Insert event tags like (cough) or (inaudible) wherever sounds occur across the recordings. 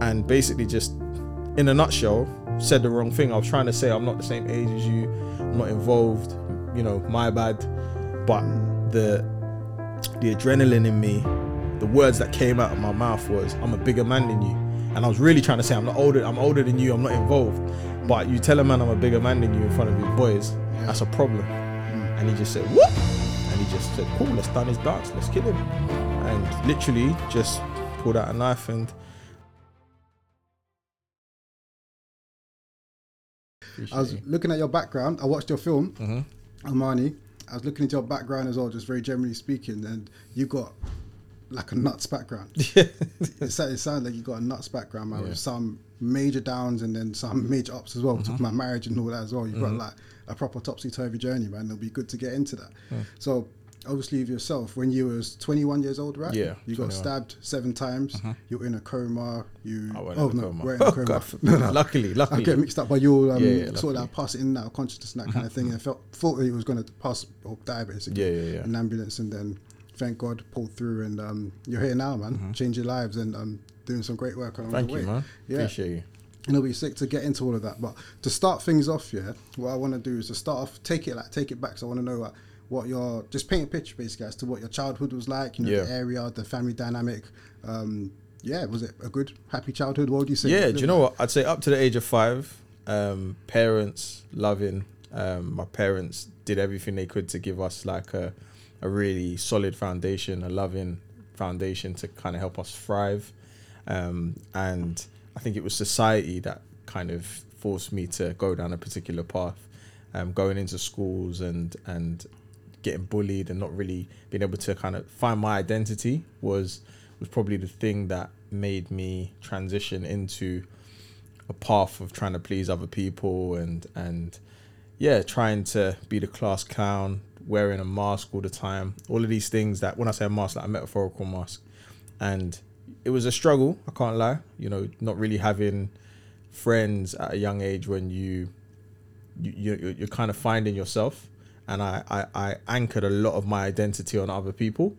and basically just in a nutshell said the wrong thing. I was trying to say I'm not the same age as you, I'm not involved, you know, my bad. But the the adrenaline in me, the words that came out of my mouth was I'm a bigger man than you. And I was really trying to say I'm not older, I'm older than you, I'm not involved. But you tell a man I'm a bigger man than you in front of his boys, that's a problem. Hmm. And he just said, What? And he just said, Cool, let's done his dance, let's kill him. And literally just pulled out a knife and I was looking at your background. I watched your film, Mm-hmm. Amani. I was looking into your background as well, just very generally speaking, and you got like a nuts background. (laughs) it, it sounds like you got a nuts background, man, Yeah. with some major downs and then some (laughs) major ups as well. Mm-hmm. Talking about marriage and all that as well. You've got like a proper topsy turvy journey, man. It'll be good to get into that. So. Obviously, yourself, when you was 21 years old, right? Yeah, You got 21. stabbed seven times. You were in a coma. You. Oh in a no, coma. we're in a (laughs) Oh, coma. No, no. (laughs) Luckily, I get mixed up by you um, Yeah, yeah, sort of luckily. Mm-hmm. that passing in of consciousness and that kind of thing. And I felt thought that he was going to pass or die basically. Yeah, yeah, yeah. In an ambulance, and then thank God pulled through, and um, you're here now, man. Changing lives and um, doing some great work along. Thank the you, man. Yeah. Appreciate you. And it'll be sick to get into all of that. But to start things off, yeah, what I want to do is to start off, take it like take it back. So I want to know like, what your just paint a picture basically as to what your childhood was like. You know, Yeah. the area, the family dynamic. Um, yeah, was it a good, happy childhood? What would you say? Yeah, do you know what? I'd say up to the age of five, um, parents loving. Um, my parents did everything they could to give us like a, a really solid foundation, a loving foundation to kind of help us thrive. Um, and I think it was society that kind of forced me to go down a particular path, um, going into schools and and getting bullied and not really being able to kind of find my identity was was probably the thing that made me transition into a path of trying to please other people and and yeah trying to be the class clown wearing a mask all the time. All of these things that when i say a mask like a metaphorical mask. And it was a struggle i can't lie. You know not really having friends at a young age when you you, you you're kind of finding yourself and I, I i anchored a lot of my identity on other people.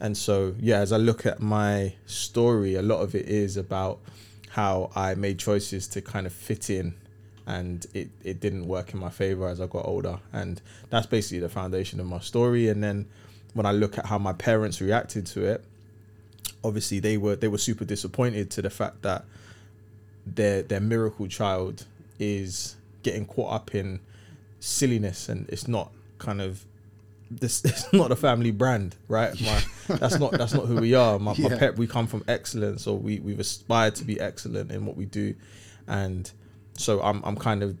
And so yeah as i look at my story a lot of it is about how i made choices to kind of fit in and it, it didn't work in my favor as i got older. And that's basically the foundation of my story. And then when i look at how my parents reacted to it obviously they were they were super disappointed to the fact that their their miracle child is getting caught up in silliness and it's not kind of this (laughs) it's not a family brand right? My, (laughs) that's not that's not who we are. My, my Yeah. pet we come from excellence or we we've aspired to be excellent in what we do. And so i'm i'm kind of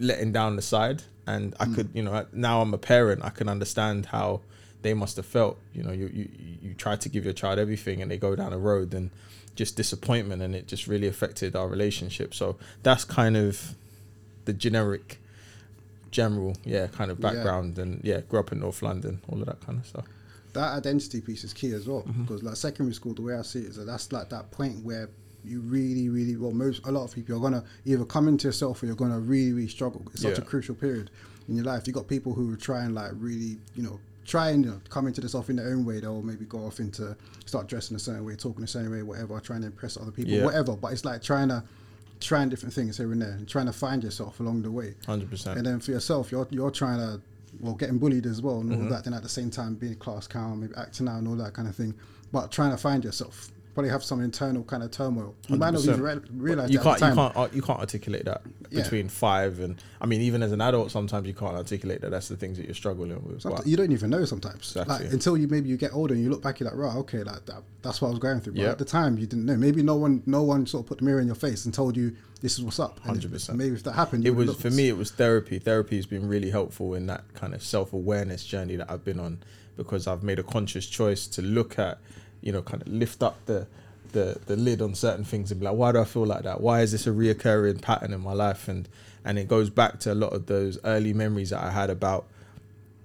letting down the side. And i hmm. could you know now i'm a parent i can understand how they must have felt. You know you you you try to give your child everything and they go down a road and just disappointment and it just really affected our relationship. So that's kind of the generic general yeah kind of Yeah. background and yeah grew up in north london all of that kind of stuff that identity piece is key as well Mm-hmm. because like secondary school the way i see it is that that's like that point where you really really well most a lot of people are gonna either come into yourself or you're gonna really really struggle it's such a crucial period in your life you got people who try and like really you know try and you know, come into this off in their own way they'll maybe go off into start dressing a certain way talking a certain way whatever trying to impress other people Yeah. whatever but it's like trying to trying different things here and there and trying to find yourself along the way 100% and then for yourself, you're you're trying to well getting bullied as well and all Mm-hmm. that. Then at the same time being class clown, maybe acting out and all that kind of thing. But trying to find yourself, probably have some internal kind of turmoil. You might not even re- realize you that can't you can't uh, you can't articulate that Yeah. between five and I mean even as an adult sometimes you can't articulate that that's the things that you're struggling with. You don't even know sometimes. Exactly. Like until you maybe you get older and you look back, you're like, right, okay, like that, that's what I was going through. But Yeah. at the time, you didn't know. Maybe no one, no one sort of put the mirror in your face and told you this is what's up. And 100%. Maybe if that happened, you it was for me it was therapy therapy has been really helpful in that kind of self-awareness journey that i've been on because i've made a conscious choice to look at you know kind of lift up the the, the lid on certain things and be like why do i feel like that? Why is this a reoccurring pattern in my life? And and it goes back to a lot of those early memories that i had about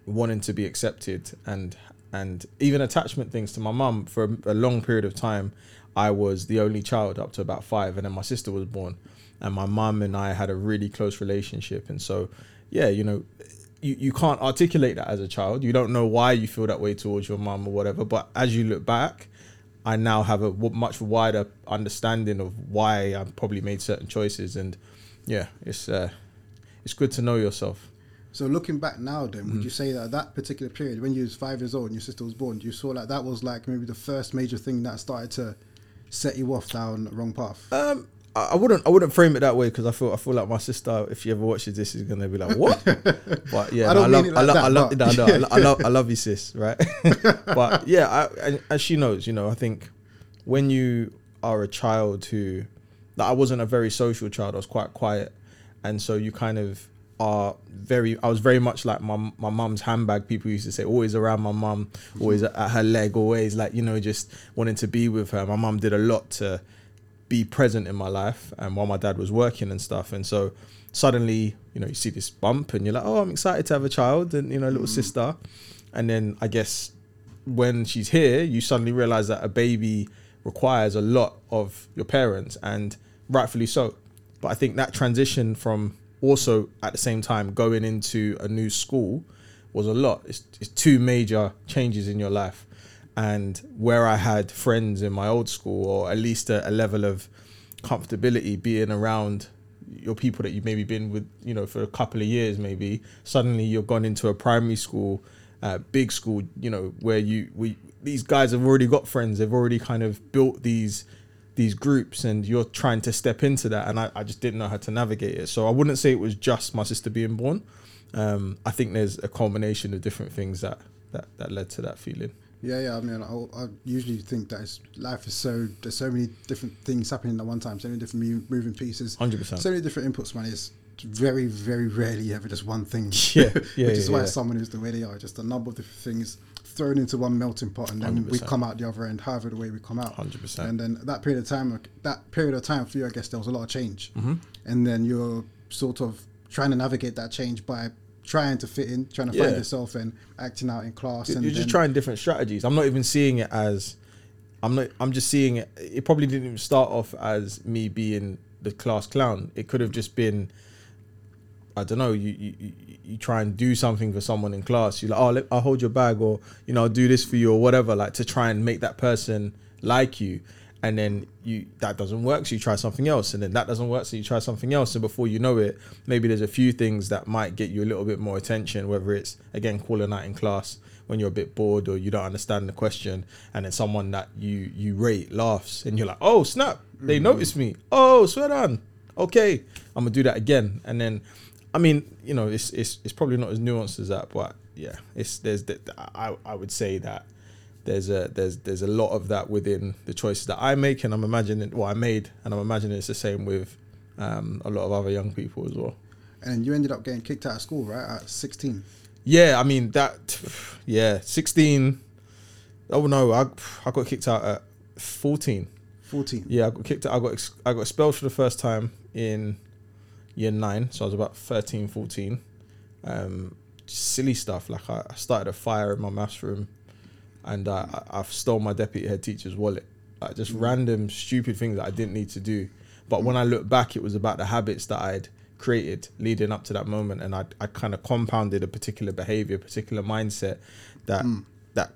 wanting to be accepted and and even attachment things to my mum. For a, a long period of time i was the only child up to about five and then my sister was born. And my mum and i had a really close relationship. And so yeah you know you, you can't articulate that as a child you don't know why you feel that way towards your mum or whatever but as you look back I now have a w- much wider understanding of why I probably made certain choices, and yeah, it's uh, it's good to know yourself. So looking back now, then, Mm. would you say that that particular period when you was five years old and your sister was born, you saw like that was like maybe the first major thing that started to set you off down the wrong path? Um, I wouldn't I wouldn't frame it that way because I feel I feel like my sister, if she ever watches this, is gonna be like, "What?" (laughs) but yeah, I no, love, like I, love, that, I love, but- no, no, I, I love, I love you, sis. Right? (laughs) but yeah, I, and she knows. You know, I think when you are a child who, like, I wasn't a very social child. I was quite quiet, and so you kind of are very. I was very much like my my mum's handbag. People used to say, always around my mum, always mm-hmm. at her leg, always like you know, just wanting to be with her. My mum did a lot to be present in my life and while my dad was working and stuff. And so suddenly you know you see this bump and you're like oh i'm excited to have a child and you know little mm. sister. And then i guess when she's here you suddenly realize that a baby requires a lot of your parents and rightfully so. But i think that transition from also at the same time going into a new school was a lot. It's, it's two major changes in your life and where I had friends in my old school, or at least a, a level of comfortability being around your people that you've maybe been with, you know, for a couple of years, maybe suddenly you've gone into a primary school, uh, big school, you know, where you we these guys have already got friends, they've already kind of built these these groups, and you're trying to step into that, and I, I just didn't know how to navigate it. So I wouldn't say it was just my sister being born. Um, I think there's a culmination of different things that that that led to that feeling. Yeah, yeah. I mean, I, I usually think that it's, life is so there's so many different things happening at one time, so many different mo- moving pieces, 100%. so many different inputs. Man, it's very, very rarely ever just one thing. (laughs) Yeah, (laughs) yeah, which is why yeah. someone is the way they are. Just a number of different things thrown into one melting pot, and then we 100%. come out the other end, however the way we come out. 100%. And then that period of time, that period of time for you, I guess there was a lot of change, Mm-hmm. and then you're sort of trying to navigate that change by trying to fit in, trying to Yeah. find yourself, and acting out in class. You're and just then- trying different strategies. I'm not even seeing it as I'm not I'm just seeing it it probably didn't even start off as me being the class clown. It could have just been I don't know, you, you, you, you try and do something for someone in class. You're like, oh, let, I'll hold your bag, or you know, I'll do this for you, or whatever, like to try and make that person like you. And then you that doesn't work, so you try something else, and then that doesn't work, so you try something else. And before you know it, maybe there's a few things that might get you a little bit more attention. Whether it's again calling out in class when you're a bit bored or you don't understand the question, and then someone that you you rate laughs, and you're like, oh snap, they mm. noticed me. Oh, swear on. Okay, I'm gonna do that again, and then I mean, you know, it's it's it's probably not as nuanced as that, but yeah, it's there's that I I would say that there's a there's there's a lot of that within the choices that I make, and I'm imagining well I made, and I'm imagining it's the same with um, a lot of other young people as well. and you ended up getting kicked out of school, right? At 16. Yeah, I mean that. Yeah, 16. Oh no, I I got kicked out at 14. 14. Yeah, I got kicked out. I got ex- I got expelled for the first time in year nine, so I was about 13, 14. Um, silly stuff like I, I started a fire in my maths room, and I, I I've stole my deputy head teacher's wallet. Like just random stupid things that I didn't need to do. But when I look back, it was about the habits that I'd created leading up to that moment, and I I kind of compounded a particular behavior, particular mindset that that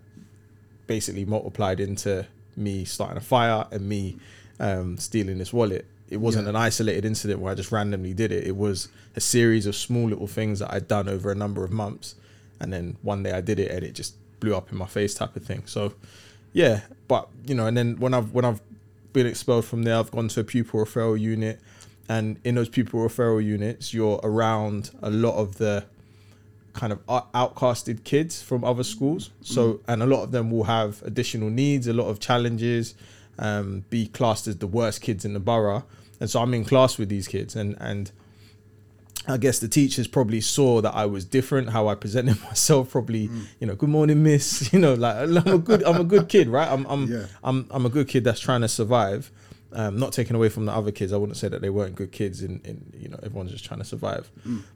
basically multiplied into me starting a fire and me um, stealing this wallet. It wasn't Yeah. an isolated incident where I just randomly did it. It was a series of small little things that I'd done over a number of months, and then one day I did it and it just blew up in my face, type of thing. So, yeah, but you know, and then when I've when I've been expelled from there, I've gone to a pupil referral unit, and in those pupil referral units, you're around a lot of the kind of outcasted kids from other schools. So, and a lot of them will have additional needs, a lot of challenges, um, be classed as the worst kids in the borough. And so I'm in class with these kids, and and I guess the teachers probably saw that I was different, how I presented (laughs) myself. Probably, you know, good morning, miss. (laughs) You know, like I'm a good, I'm a good kid, right? I'm, I'm, (laughs) Yeah. I'm, I'm a good kid that's trying to survive. Um, not taken away from the other kids. I wouldn't say that they weren't good kids. In, in you know, everyone's just trying to survive.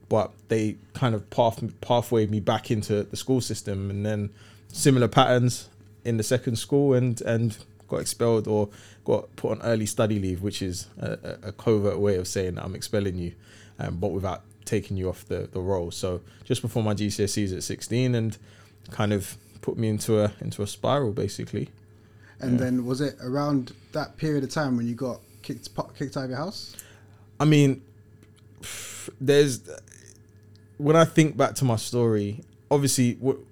But they kind of path pathwayed me back into the school system, and then similar patterns in the second school, and and got expelled or got put on early study leave, which is a, a a covert way of saying I'm expelling you, um, but without taking you off the, the roll. So just before my GCSEs at 16, and kind of put me into a into a spiral basically. And Yeah. then was it around that period of time when you got kicked kicked out of your house? I mean, there's when I think back to my story, obviously, w-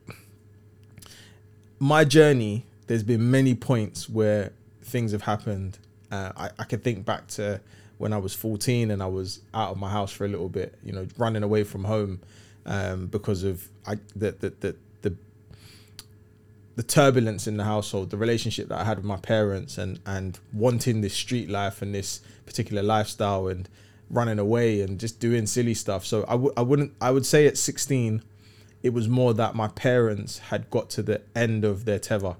my journey. There's been many points where things have happened. Uh, I I can think back to when I was 14 and I was out of my house for a little bit. You know, running away from home um, because of I the the the. the the turbulence in the household, the relationship that I had with my parents, and and wanting this street life and this particular lifestyle, and running away and just doing silly stuff. So I w- I wouldn't I would say at 16, it was more that my parents had got to the end of their tether.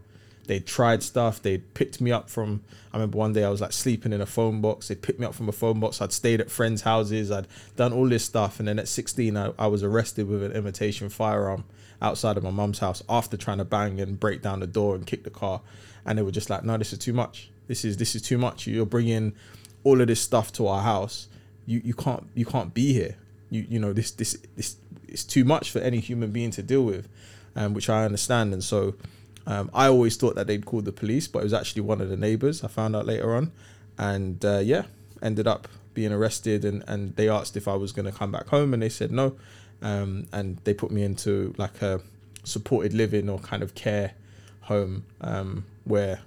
They tried stuff. They picked me up from. I remember one day I was like sleeping in a phone box. They picked me up from a phone box. I'd stayed at friends' houses. I'd done all this stuff, and then at 16, I, I was arrested with an imitation firearm outside of my mum's house after trying to bang and break down the door and kick the car. And they were just like, "No, this is too much. This is this is too much. You're bringing all of this stuff to our house. You you can't you can't be here. You you know this this this is too much for any human being to deal with." Um, which I understand, and so um, I always thought that they'd call the police, but it was actually one of the neighbors. I found out later on, and uh, yeah, ended up being arrested. And, and they asked if I was going to come back home, and they said no. Um, and they put me into like a supported living or kind of care home um, where,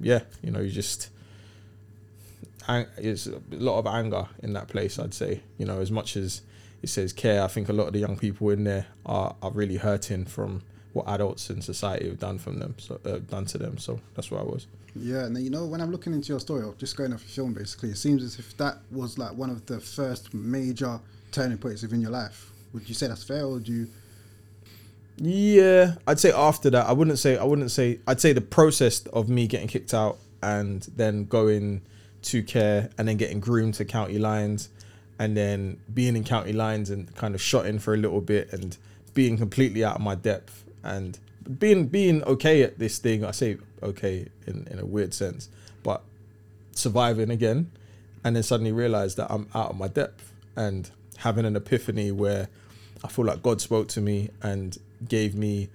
yeah, you know, you just it's a lot of anger in that place. I'd say, you know, as much as it says care, I think a lot of the young people in there are, are really hurting from what adults in society have done from them, so uh, done to them. So that's where I was. Yeah, and you know when I'm looking into your story, or just going off your film, basically, it seems as if that was like one of the first major turning points within your life. Would you say that's fair, or do you? Yeah, I'd say after that, I wouldn't say I wouldn't say I'd say the process of me getting kicked out and then going to care and then getting groomed to county lines and then being in county lines and kind of shot in for a little bit and being completely out of my depth and being being okay at this thing. I say okay in, in a weird sense, but surviving again and then suddenly realize that I'm out of my depth and having an epiphany where I feel like God spoke to me and gave me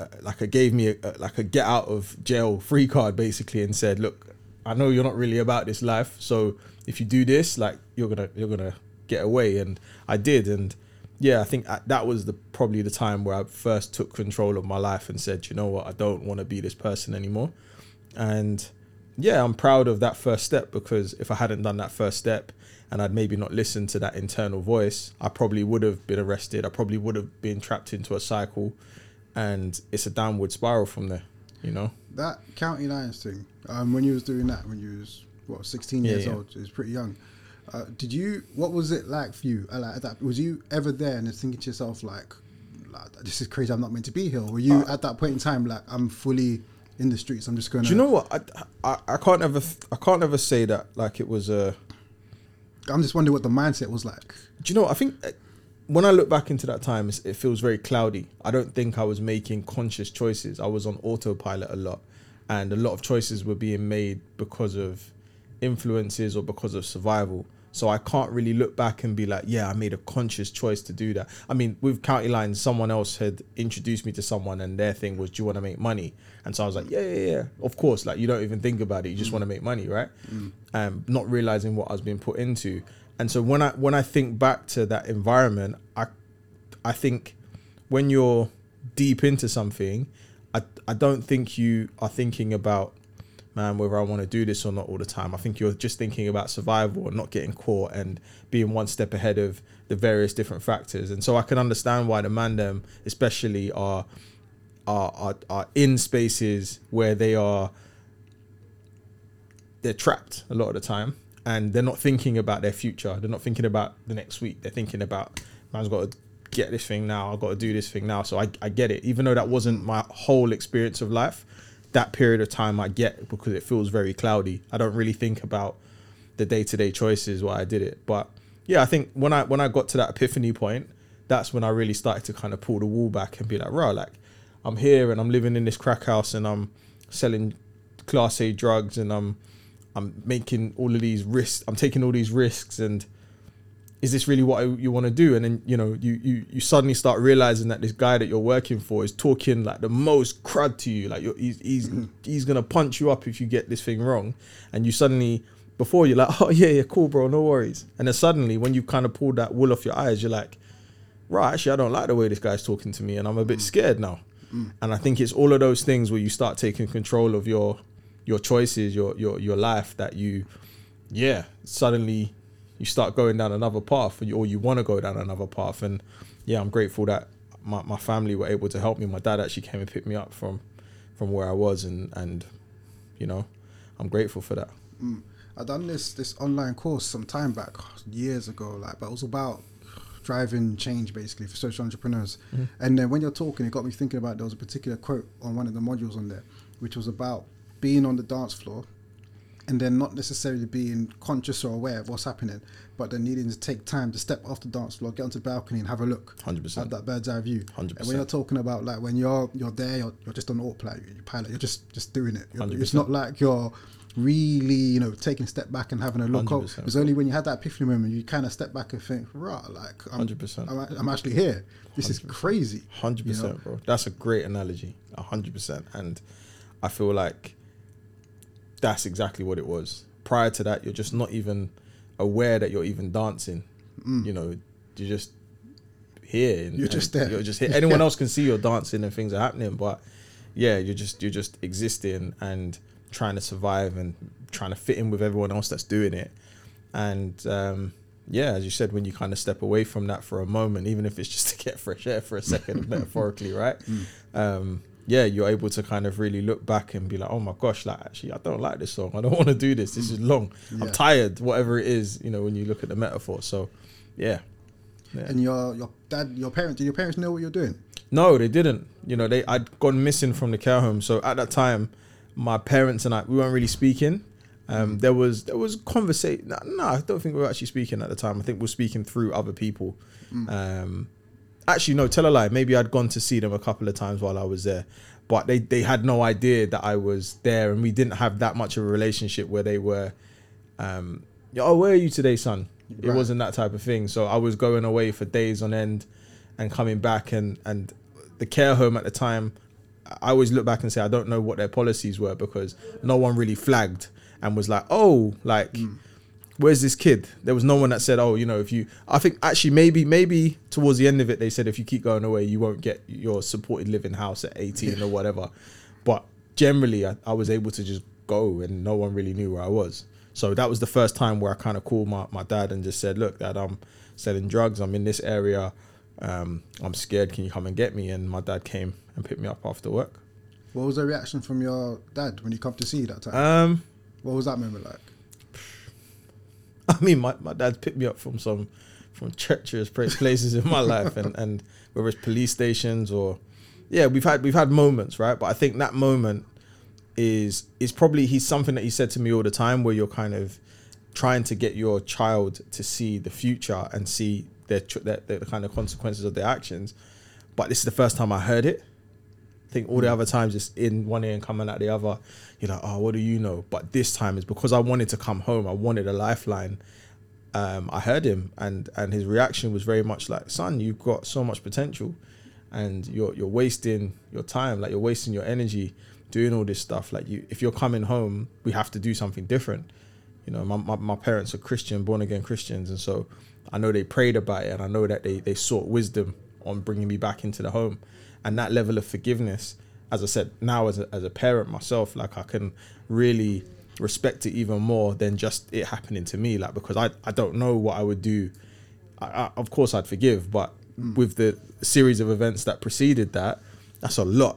uh, like a gave me a, a, like a get out of jail free card basically and said look I know you're not really about this life so if you do this like you're gonna you're gonna get away and I did and yeah I think uh, that was the probably the time where I first took control of my life and said you know what I don't want to be this person anymore and yeah I'm proud of that first step because if I hadn't done that first step and I'd maybe not listened to that internal voice, I probably would have been arrested. I probably would have been trapped into a cycle, and it's a downward spiral from there. You know? That county lines thing. Um, when you was doing that, when you was what 16 Yeah, years yeah. old, it was pretty young. Uh, did you? What was it like for you? Uh, like that, was you ever there and thinking to yourself like, "This is crazy. I'm not meant to be here." Or were you at that point in time like, "I'm fully in the streets. I'm just going." Do you know what? I, I I can't ever I can't ever say that like it was a. I'm just wondering what the mindset was like. Do you know? What? I think uh, when I look back into that time, it feels very cloudy. I don't think I was making conscious choices. I was on autopilot a lot, and a lot of choices were being made because of influences or because of survival. So I can't really look back and be like, yeah, I made a conscious choice to do that. I mean, with County Lines, someone else had introduced me to someone, and their thing was, do you want to make money? And so I was like, yeah, yeah, yeah. Of course, like you don't even think about it. You just want to make money, right? Um, not realizing what I was being put into. And so when I when I think back to that environment, I I think when you're deep into something, I I don't think you are thinking about man whether I want to do this or not all the time. I think you're just thinking about survival and not getting caught and being one step ahead of the various different factors. And so I can understand why the man them especially are are are, are in spaces where they are they're trapped a lot of the time and they're not thinking about their future. They're not thinking about the next week. They're thinking about man's got to get this thing now. I've got to do this thing now. So I, I get it. Even though that wasn't my whole experience of life, that period of time I get because it feels very cloudy. I don't really think about the day to day choices why I did it. But yeah, I think when I when I got to that epiphany point, that's when I really started to kind of pull the wall back and be like, right, like I'm here and I'm living in this crack house and I'm selling class A drugs and I'm I'm making all of these risks. I'm taking all these risks and is this really what I, you want to do? And then you know, you you you suddenly start realizing that this guy that you're working for is talking like the most crud to you. Like you're, he's he's mm-hmm. he's gonna punch you up if you get this thing wrong, and you suddenly before you're like, (laughs) oh yeah, yeah, cool, bro, no worries. And then suddenly when you kind of pull that wool off your eyes, you're like, right, actually, I don't like the way this guy's talking to me, and I'm a bit mm. scared now. Mm. And I think it's all of those things where you start taking control of your your choices, your your your life that you, yeah, suddenly you start going down another path, or you, or you want to go down another path. And yeah, I'm grateful that my, my family were able to help me. My dad actually came and picked me up from from where I was, and and you know, I'm grateful for that. Mm. I done this this online course some time back, years ago, like, but it was about driving change basically for social entrepreneurs. Mm-hmm. And then when you're talking, it got me thinking about there was a particular quote on one of the modules on there, which was about being on the dance floor and then not necessarily being conscious or aware of what's happening, but then needing to take time to step off the dance floor, get onto the balcony and have a look 100%. at that bird's eye view. 100%. And when you're talking about like when you're you're there, you're, you're just on autopilot, you pilot, you're just just doing it. You're- It's not like you're really you know taking a step back and having a look. Oh, 100%. It's only when you had that epiphany moment you kind of step back and think, right, like I'm, 100%. I'm, I'm actually here. This is crazy. Hundred you know? percent, bro. That's a great analogy. A hundred percent, and I feel like that's exactly what it was. Prior to that, you're just not even aware that you're even dancing. You know, you're just here. and- Mm. You're just there. You're just here. Anyone (laughs) else can see you're dancing and things are happening, but yeah, you're just you're just existing and trying to survive and trying to fit in with everyone else that's doing it. And um, yeah, as you said, when you kind of step away from that for a moment, even if it's just to get (laughs) fresh air for a second, (laughs) metaphorically, right? Um, yeah, you're able to kind of really look back and be like, oh my gosh, like actually, I don't like this song. I don't (laughs) want to do this. This is long. Yeah. I'm tired. Whatever it is, you know, when you look at the metaphor. So, yeah. yeah. And your your dad, your parents, did your parents know what you're doing? No, they didn't. You know, they I'd gone missing from the care home. So at that time, my parents and I we weren't really speaking. Um, there was there was conversation. No, no, I don't think we were actually speaking at the time. I think we are speaking through other people. Um, actually, no, tell a lie. Maybe I'd gone to see them a couple of times while I was there, but they they had no idea that I was there, and we didn't have that much of a relationship where they were. Um, oh, where are you today, son? It wasn't that type of thing. So I was going away for days on end, and coming back, and and the care home at the time. I always look back and say I don't know what their policies were because no one really flagged and was like, oh, like, where's this kid? There was no one that said, oh, you know, if you, I think actually maybe maybe towards the end of it they said if you keep going away you won't get your supported living house at 18 or whatever. But generally I, I was able to just go and no one really knew where I was. So that was the first time where I kind of called my, my dad and just said, look, dad, I'm selling drugs. I'm in this area. Um, I'm scared. Can you come and get me? And my dad came and picked me up after work. What was the reaction from your dad when you come to see you that time? Um, what was that moment like? (laughs) I mean, my, my dad picked me up from some from treacherous places in my life, and, and whether it's police stations or yeah, we've had we've had moments, right? But I think that moment is is probably he's something that he said to me all the time, where you're kind of trying to get your child to see the future and see their, tr- their, the kind of consequences of their actions. But this is the first time I heard it. I think all the other times it's in one ear and coming out the other. You're like, oh, what do you know? But this time is because I wanted to come home. I wanted a lifeline. Um, I heard him, and and his reaction was very much like, son, you've got so much potential, and you're you're wasting your time, like you're wasting your energy doing all this stuff. Like you, if you're coming home, we have to do something different. You know, my, my, my parents are Christian, born again Christians, and so I know they prayed about it, and I know that they they sought wisdom on bringing me back into the home, and that level of forgiveness. As I said, now as a, as a parent myself, like I can really respect it even more than just it happening to me. Like because I I don't know what I would do. I, I, of course I'd forgive, but with the series of events that preceded that, that's a lot.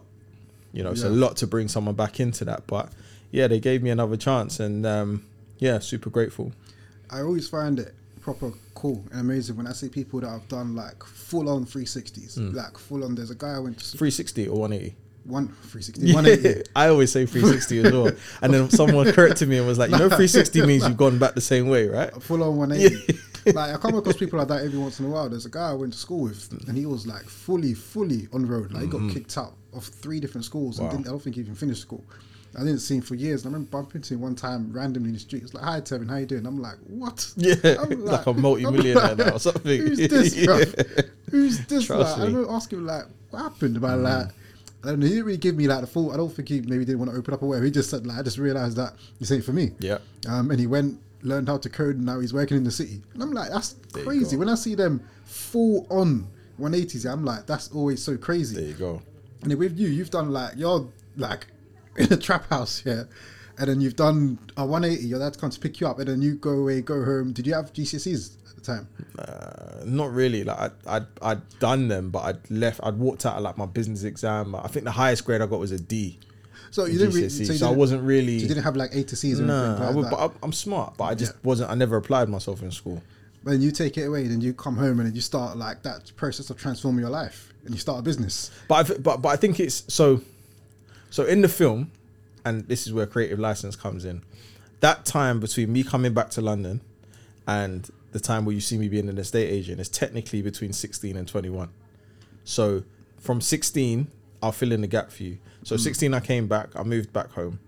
You know, it's a lot to bring someone back into that. But yeah, they gave me another chance, and um, yeah, super grateful. I always find it proper cool and amazing when I see people that have done like full on 360s, Mm. like full on. There's a guy I went to 360 or 180. one 360, 180. (laughs) I always say 360 as well. And then someone corrected me and was like, you know, (laughs) 360 means you've gone back the same way, right? full on 180. (laughs) like I come across people like that every once in a while. There's a guy I went to school with, and he was like fully, fully on road. Like he got kicked out of three different schools, and Mm-hmm. Wow. didn't, I don't think he even finished school. I didn't see him for years. And I remember bumping into him one time randomly in the street. It's like, "Hi, Tevin, how you doing?" I'm like, "What?" Yeah, I'm (laughs) like, a multi-millionaire like, now or something. Who's this? (laughs) Yeah. Who's this? Like, I me. Mm. remember asking him like, "What happened?" About like, and he didn't really give me like the full. I don't think he maybe didn't want to open up or whatever. He just said like, "I just realized that this ain't for me." Yeah. Um, and he went learned how to code, and now he's working in the city. And I'm like, that's There crazy. When I see them full on 180s, I'm like, that's always so crazy. There you go. And with you, you've done like you're like (laughs) in a trap house, yeah. And then you've done a 180. Your dad comes to pick you up, and then you go away, go home. Did you have GCSEs at the time? Uh, not really. Like I, I'd, I'd done them, but I'd left. I'd walked out of like my business exam. I think the highest grade I got was a D. So you didn't. Really, so, you so I wasn't really. You didn't have like A to C's or Nah, anything I like would, but I'm, I'm smart, but I just Yeah. wasn't. I never applied myself in school. Then you take it away, then you come home, and then you start like that process of transforming your life, and you start a business. But I, but but I think it's so. So in the film, and this is where creative license comes in. That time between me coming back to London, and the time where you see me being an estate agent is technically between 16 and 21. So from 16, I'll fill in the gap for you. So 16, I came back. I moved back home,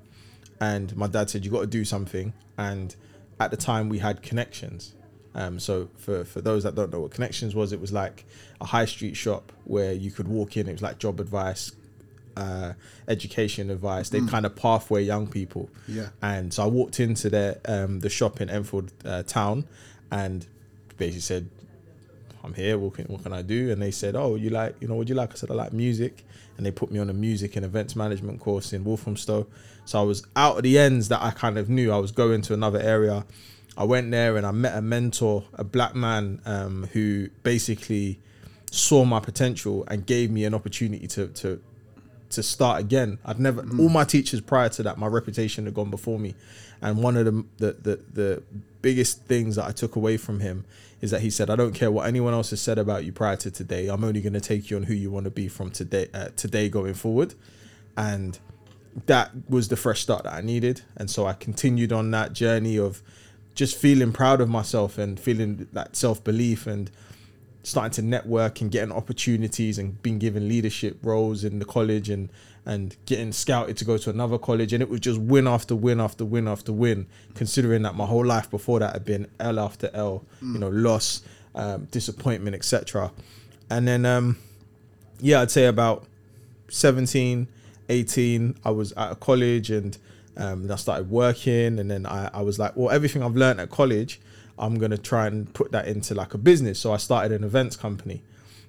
and my dad said you got to do something. And at the time, we had Connexions. Um, so for for those that don't know what Connexions was, it was like a high street shop where you could walk in. It was like job advice, uh, education advice. They kind of pathway young people. Yeah. And so I walked into their um, the shop in Enfield uh, town, and basically said, "I'm here. What can what can I do?" And they said, "Oh, you like you know what do you like?" I said, "I like music," and they put me on a music and events management course in Walthamstow. So I was out of the ends that I kind of knew I was going to another area. I went there and I met a mentor, a black man um, who basically saw my potential and gave me an opportunity to to to start again. I'd never all my teachers prior to that, my reputation had gone before me. And one of the, the the the biggest things that I took away from him is that he said, "I don't care what anyone else has said about you prior to today. I'm only going to take you on who you want to be from today uh, today going forward." And that was the fresh start that I needed. And so I continued on that journey of just feeling proud of myself and feeling that self belief and starting to network and getting opportunities and being given leadership roles in the college and and getting scouted to go to another college. And it was just win after win after win after win considering that my whole life before that had been L after L you know loss um, disappointment etc and then um yeah I'd say about 17 18 I was at a college and um, I started working. And then I, I was like well everything I've learned at college I'm gonna try and put that into like a business. So I started an events company.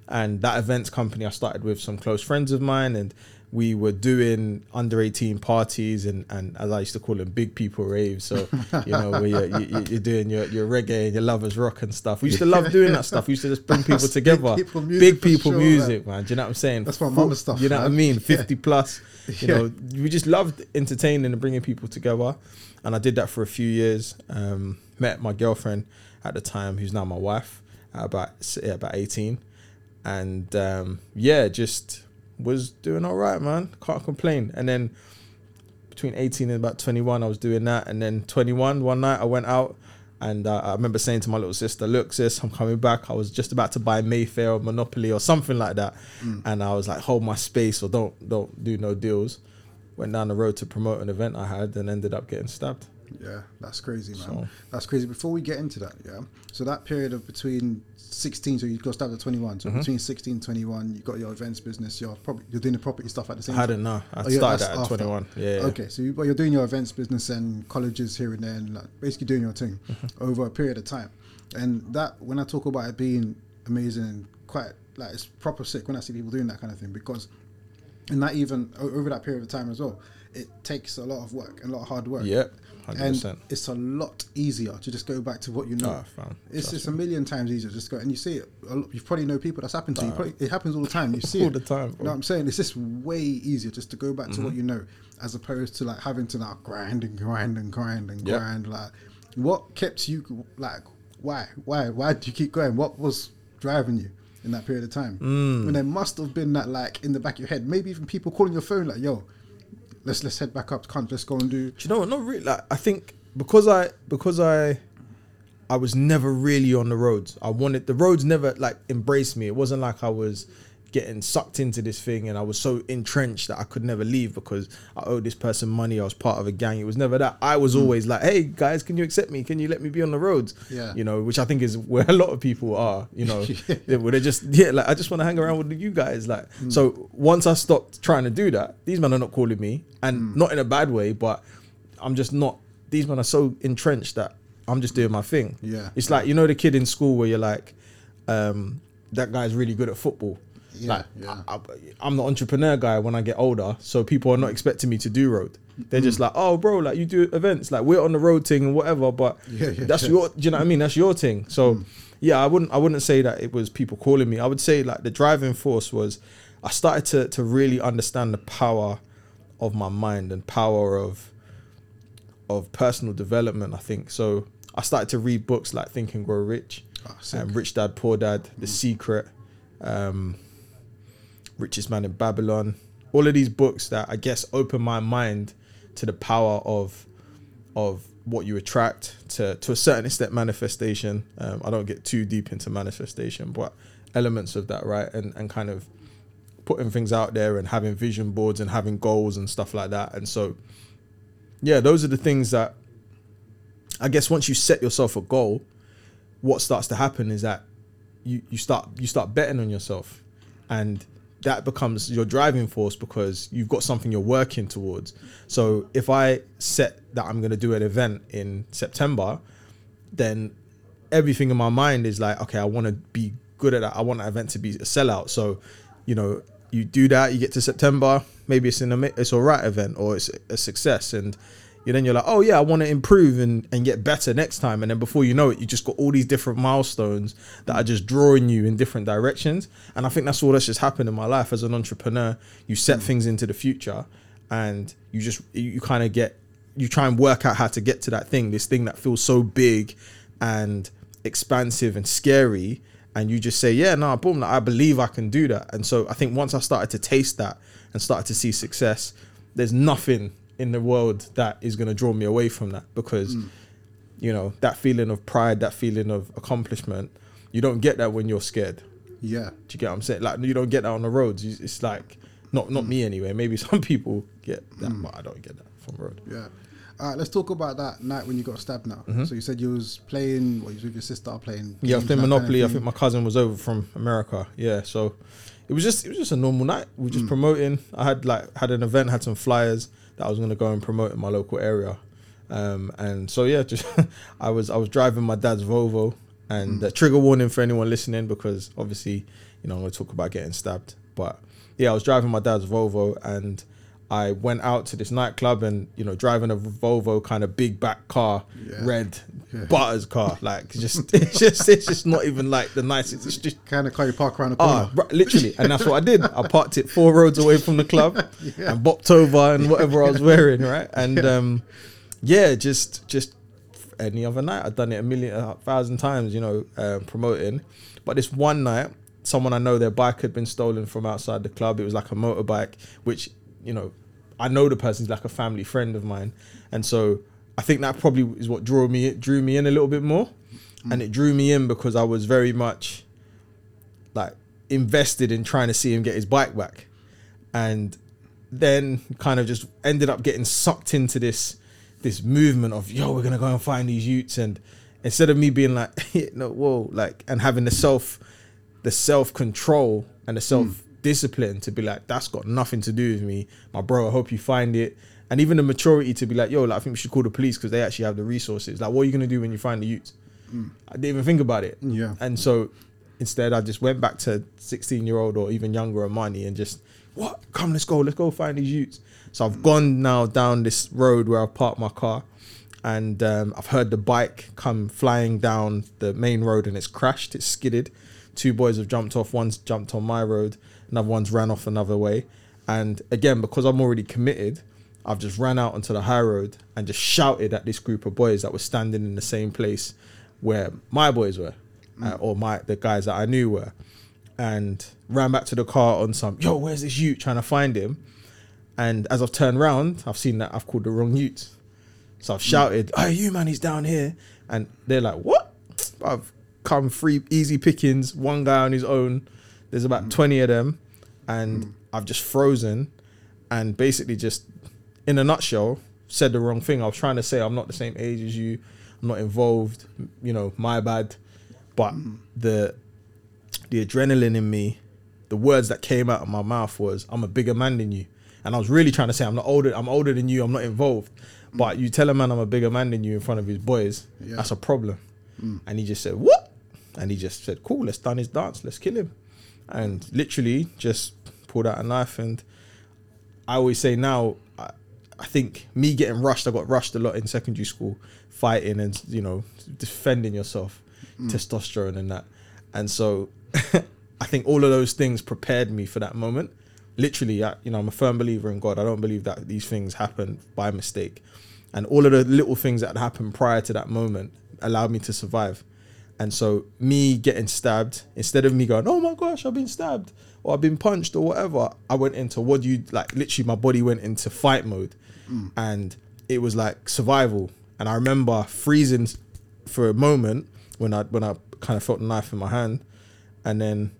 And that events company I started with some close friends of mine and we were doing under 18 parties and, and as I used to call them big people raves. So you know where you're, you- you're doing your, your reggae and your lovers rock and stuff. We used to love doing that stuff. We used to just bring (laughs) people That's big together people music big people sure, music man. do you know what I'm saying? That's my mama's stuff, you know what I man. mean? Yeah. 50 plus you Yeah. know we just loved entertaining and bringing people together. And I did that for a few years. Um, met my girlfriend at the time who's now my wife at about yeah, about 18 and um, yeah just was doing all right man. Can't complain. And then between 18 and about 21 I was doing that. And then 21 one night I went out and uh, I remember saying to my little sister look sis I'm coming back. I was just about to buy Mayfair or Monopoly or something like that. And I was like hold my space or don't don't do no deals. Went down the road to promote an event I had and ended up getting stabbed Yeah, that's crazy, man. So- That's crazy. Before we get into that, yeah. So that period of between 16, so you got started at 21. Mm-hmm. So between 16 and 21, you got your events business. You're probably you're doing the property stuff at the same time. I hadn't know I Oh, started at 21 yeah, yeah. Okay, so you, but you're doing your events business and colleges here and there, and like basically doing your thing Mm-hmm. over a period of time. And that, when I talk about it being amazing and quite like it's proper sick when I see people doing that kind of thing because, and that even over that period of time as well, it takes a lot of work and a lot of hard work. Yep, and 100%. it's a lot easier to just go back to what you know. Fam, it's just a million times easier. Just go and you see it. a lot- You probably know people that's happened to you. Probably, it happens all the time. You (laughs) see All it all the time, You know what I'm saying? It's just way easier just to go back to Mm-hmm. what you know, as opposed to like having to now grind and grind and grind and Yep. grind. Like, what kept you like? Why? Why? Why did you keep going? What was driving you in that period of time? Mm. And there must have been that like in the back of your head. Maybe even people calling your phone like, "Yo, let's let's head back up. Can't let's go and do." Do you know what? Not really. Like I think because I because I I was never really on the roads. I wanted the roads never like embraced me. It wasn't like I was getting sucked into this thing and I was so entrenched that I could never leave because I owed this person money. I was part of a gang. It was never that. I was hmm. always like, hey guys, can you accept me? Can you let me be on the roads? Yeah. You know, which I think is where a lot of people are, you know, (laughs) yeah. where they're just, yeah, like I just want to hang around with you guys. Like, hmm. so once I stopped trying to do that, these men are not calling me and hmm. not in a bad way, but I'm just not, these men are so entrenched that I'm just doing my thing. Yeah. It's like, you know, the kid in school where you're like, um, that guy's really good at football. Yeah, like, yeah. I, am the entrepreneur guy when I get older, so people are not expecting me to do road. They're just like, oh, bro, like you do events, like we're on the road thing and whatever. But (laughs) Yeah, yeah, that's yeah. your, do you know what I mean? That's your thing. So yeah, I wouldn't, I wouldn't say that it was people calling me. I would say like the driving force was, I started to to really understand the power of my mind and power of of personal development. I think so. I started to read books like Think and Grow Rich, sick. um, Rich Dad Poor Dad, The Secret, um, Richest Man in Babylon. All of these books that I guess open my mind to the power of of what you attract to to a certain extent manifestation. Um, I don't get too deep into manifestation, but elements of that, right? And and kind of putting things out there and having vision boards and having goals and stuff like that. And so, yeah, those are the things that I guess once you set yourself a goal, what starts to happen is that you, you start you start betting on yourself and that becomes your driving force because you've got something you're working towards. So if I set that I'm going to do an event in September, then everything in my mind is like, okay, I want to be good at that. I want that event to be a sellout. So, you know, you do that, you get to September, maybe it's an it's a right event or it's a success, and you then you're like, oh yeah, I want to improve and, and get better next time. And then before you know it, you just got all these different milestones that are just drawing you in different directions. And I think that's all that's just happened in my life as an entrepreneur. You set mm. things into the future, and you just you kind of get you try and work out how to get to that thing, this thing that feels so big and expansive and scary. And you just say, yeah, no, boom, like, I believe I can do that. And so I think once I started to taste that and started to see success, there's nothing in the world that is going to draw me away from that because, mm. you know, that feeling of pride, that feeling of accomplishment, you don't get that when you're scared. Yeah. Do you get what I'm saying? Like, you don't get that on the roads. It's like, not not mm. me anyway. Maybe (laughs) some people get that, mm. but I don't get that from road. Yeah. All right, let's talk about that night when you got stabbed now. Mm-hmm. So you said you was playing, what, you was with your sister playing? Mm-hmm. Yeah, I was playing that kind of Monopoly. I think my cousin was over from America. Yeah, so it was just it was just a normal night. We were just promoting. I had like had an event, had some flyers that I was gonna go and promote in my local area. Um, and so yeah, just (laughs) I was I was driving my dad's Volvo. And uh, trigger warning for anyone listening because obviously you know I'm gonna talk about getting stabbed. But yeah, I was driving my dad's Volvo and I went out to this nightclub and you know driving a Volvo kind of big back car, Yeah. red Yeah. butters car, like just (laughs) it's just it's just not even like the nicest. It's just Kind of car you park around the corner. ah, literally, and that's what I did. I parked it four roads away from the club (laughs) and bopped over and whatever I was wearing, right? (laughs) And um, yeah, just just any other night I've done it a million, a thousand times, you know, um, promoting. But this one night, someone I know their bike had been stolen from outside the club. It was like a motorbike, which you know, I know the person's like a family friend of mine, and so I think that probably is what drew me drew me in a little bit more, and it drew me in because I was very much like invested in trying to see him get his bike back, and then kind of just ended up getting sucked into this this movement of yo, we're gonna go and find these youths, and instead of me being like, (laughs) no, whoa, like, and having the self, the self control and the self discipline to be like, that's got nothing to do with me, my bro. I hope you find it, and even the maturity to be like, yo, like, I think we should call the police because they actually have the resources. Like, what are you gonna do when you find the youths? I didn't even think about it. Yeah. And so instead, I just went back to 16 year old or even younger Amani and just, what? Come, let's go. Let's go find these youths. So I've gone now down this road where I've parked my car and um, I've heard the bike come flying down the main road and it's crashed. It's skidded. Two boys have jumped off. One's jumped on my road. Another one's ran off another way. And again, because I'm already committed, I've just ran out onto the high road and just shouted at this group of boys that were standing in the same place where my boys were, uh, or my the guys that I knew were, and ran back to the car on some yo, where's this youth? Trying to find him, and as I've turned round, I've seen that I've called the wrong youth, so I've shouted, "Oh, you man, he's down here," and they're like, "What?" I've come free, easy pickings. One guy on his own. There's about mm. twenty of them, and mm. I've just frozen, and basically just, in a nutshell, said the wrong thing. I was trying to say I'm not the same age as you. I'm not involved. You know, my bad. But mm. the the adrenaline in me, the words that came out of my mouth was, "I'm a bigger man than you," and I was really trying to say, "I'm not older. I'm older than you. I'm not involved." But you tell a man I'm a bigger man than you in front of his boys, Yeah. that's a problem. And he just said, "What?" And he just said, "Cool, let's done his dance. Let's kill him." And literally just pulled out a knife. And I always say now, I, I think me getting rushed. I got rushed a lot in secondary school, fighting and you know defending yourself, mm. testosterone and that. And so (laughs) I think all of those things prepared me for that moment. Literally, I, you know, I'm a firm believer in God. I don't believe that these things happen by mistake. And all of the little things that happened prior to that moment allowed me to survive. And so, me getting stabbed, instead of me going, oh my gosh, I've been stabbed or I've been punched or whatever, I went into what do you like? Literally, my body went into fight mode mm. and it was like survival. And I remember freezing for a moment when I when I kind of felt the knife in my hand, and then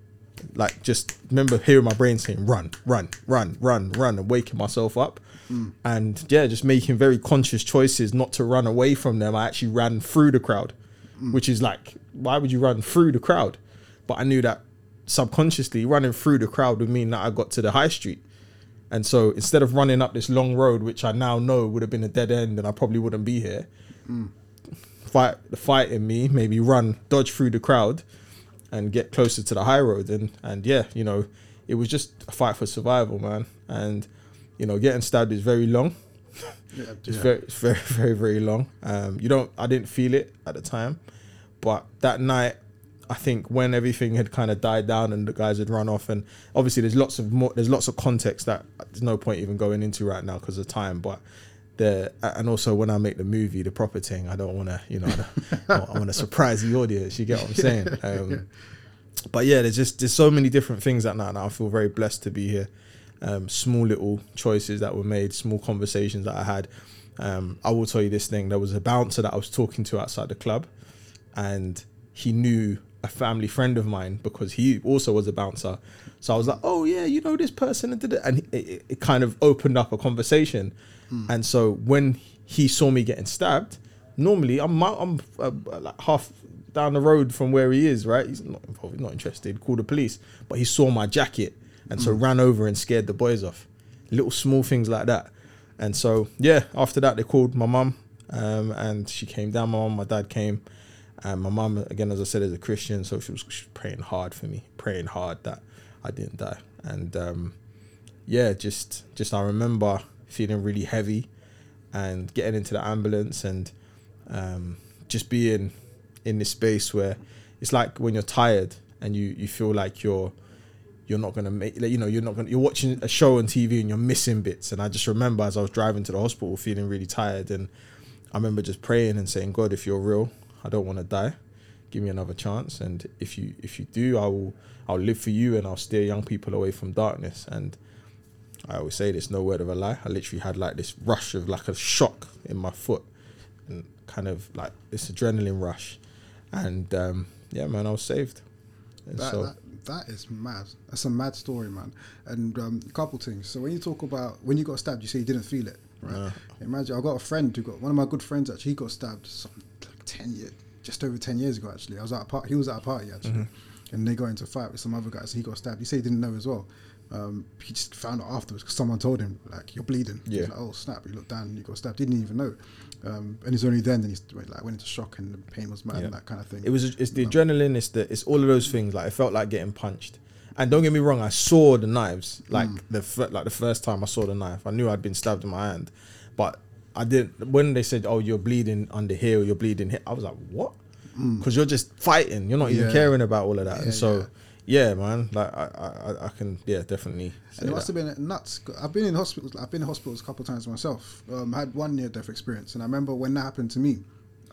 like just remember hearing my brain saying run, run, run, run, run, and waking myself up. Mm. And yeah, just making very conscious choices not to run away from them. I actually ran through the crowd, Mm. which is like, why would you run through the crowd? But I knew that subconsciously running through the crowd would mean that I got to the high street. And so instead of running up this long road, which I now know would have been a dead end and I probably wouldn't be here, mm. fight the fight in me, maybe run, dodge through the crowd and get closer to the high road. And and yeah, you know, it was just a fight for survival, man. And, you know, getting stabbed is very long. Yeah, It's yeah. very, it's very, (laughs) very, very long. Um, you don't. I didn't feel it at the time, but that night, I think when everything had kind of died down and the guys had run off, and obviously there's lots of more. There's lots of context that there's no point even going into right now because of time. But the and also when I make the movie, the proper thing, I don't want to, you know, (laughs) I, I want to surprise the audience. You get what I'm saying? (laughs) Um, but yeah, there's just there's so many different things that night, and I feel very blessed to be here. Um, small little choices that were made, small conversations that I had. Um, I will tell you this thing: there was a bouncer that I was talking to outside the club, and he knew a family friend of mine because he also was a bouncer. So I was like, "Oh yeah, you know this person," and did it, and it, it, kind of opened up a conversation. And so when he saw me getting stabbed, normally I'm I'm uh, like half down the road from where he is, right? He's not involved, he's not interested. Call the police, but he saw my jacket and so ran over and scared the boys off. Little small things like that. And so yeah, after that they called my mum, um, and she came down. My mum, my dad came, and my mum again, as I said, is a Christian, so she was, she was praying hard for me, praying hard that I didn't die. And um, yeah, just just I remember feeling really heavy and getting into the ambulance and um, just being in this space where it's like when you're tired and you you feel like you're you're not gonna make like, you know you're not gonna you're watching a show on TV and you're missing bits. And I just remember as I was driving to the hospital feeling really tired and I remember just praying and saying God if you're real I don't want to die. Give me another chance. And if you if you do I will I'll live for you and I'll steer young people away from darkness. And I always say this no word of a lie. I literally had like this rush of like a shock in my foot and kind of like this adrenaline rush. And um yeah man I was saved. And That, so that, that is mad. That's a mad story, man. And um, a couple things. So when you talk about when you got stabbed, you say you didn't feel it, right? No. Imagine I got a friend who got one of my good friends actually. He got stabbed some like ten years, just over ten years ago. Actually, I was at a part. He was at a party actually, Mm-hmm. and they got into a fight with some other guys. He got stabbed. He said he didn't know as well. Um, he just found out afterwards because someone told him like you're bleeding. Yeah. like, oh snap! He looked down and you got stabbed. He didn't even know. Um, and it's only then that he went, like went into shock and the pain was mad Yeah. and that kind of thing. It was it's the adrenaline, it's the it's all of those things. Like it felt like getting punched. And don't get me wrong, I saw the knives. Like the fir- like the first time I saw the knife, I knew I'd been stabbed in my hand. But I didn't. When they said, "Oh, you're bleeding under here, or you're bleeding here," I was like, "What?" Because you're just fighting. You're not even Yeah. caring about all of that. And so, yeah. man. Like I, I, I- can, yeah, definitely. And it must that. have been nuts. I've been in hospitals. I've been in hospitals a couple of times myself. Um, I had one near death experience, and I remember when that happened to me,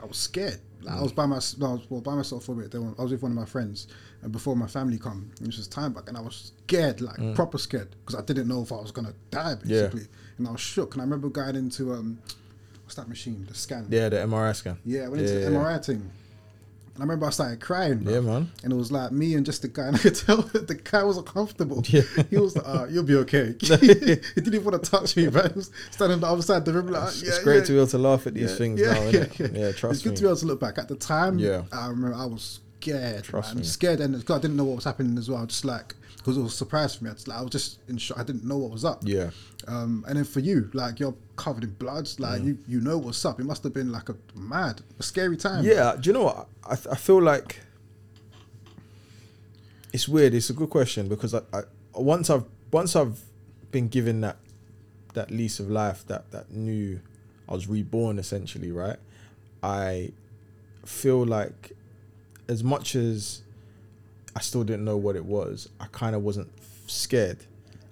I was scared. Like, I was by myself. No, I was well, by myself for a bit. Then I was with one of my friends, and before my family come, it was time back, and I was scared, like proper scared, because I didn't know if I was gonna die Yeah. basically, and I was shook. And I remember going into um, what's that machine? The scan. Yeah, the MRI scan. Yeah, I went Yeah, into the yeah. MRI thing. I remember I started crying. Bro. Yeah, man. And it was like me and just the guy, (laughs) and I could tell that the guy was uncomfortable. Yeah. He was like, uh, "You'll be okay." (laughs) (laughs) he didn't even want to touch me, but he was standing on the other side of the room like, It's, "Yeah, it's great yeah." to be able to laugh at these yeah, things yeah, now, yeah, yeah. Yeah, trust It's good me. to be able to look back at the time. Yeah. I remember I was scared. Trust man. me. Scared, and 'cause I didn't know what was happening as well. Just like because it was a surprise for me. I was, like, I was just in shock. I didn't know what was up. Yeah. Um, and then for you, like you're covered in blood, like you you know what's up. It must have been like a mad, a scary time. Yeah, do you know what? I, I feel like it's weird. It's a good question because I, I once I've once I've been given that that lease of life, that that new, I was reborn essentially, right? I feel like as much as I still didn't know what it was, I kind of wasn't scared,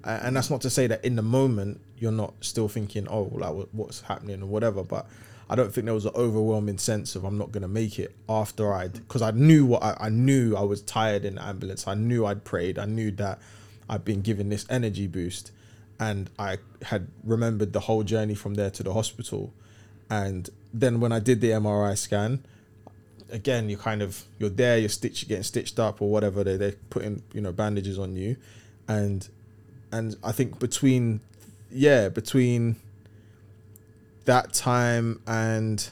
and that's not to say that in the moment you're not still thinking, oh, like what's happening or whatever, but. I don't think there was an overwhelming sense of I'm not gonna make it after I'd because I knew what I, I knew I was tired in the ambulance. I knew I'd prayed. I knew that I'd been given this energy boost, and I had remembered the whole journey from there to the hospital. And then when I did the MRI scan, again you're kind of you're there, you're stitched, getting stitched up or whatever. They they're putting you know bandages on you, and and I think between yeah between that time and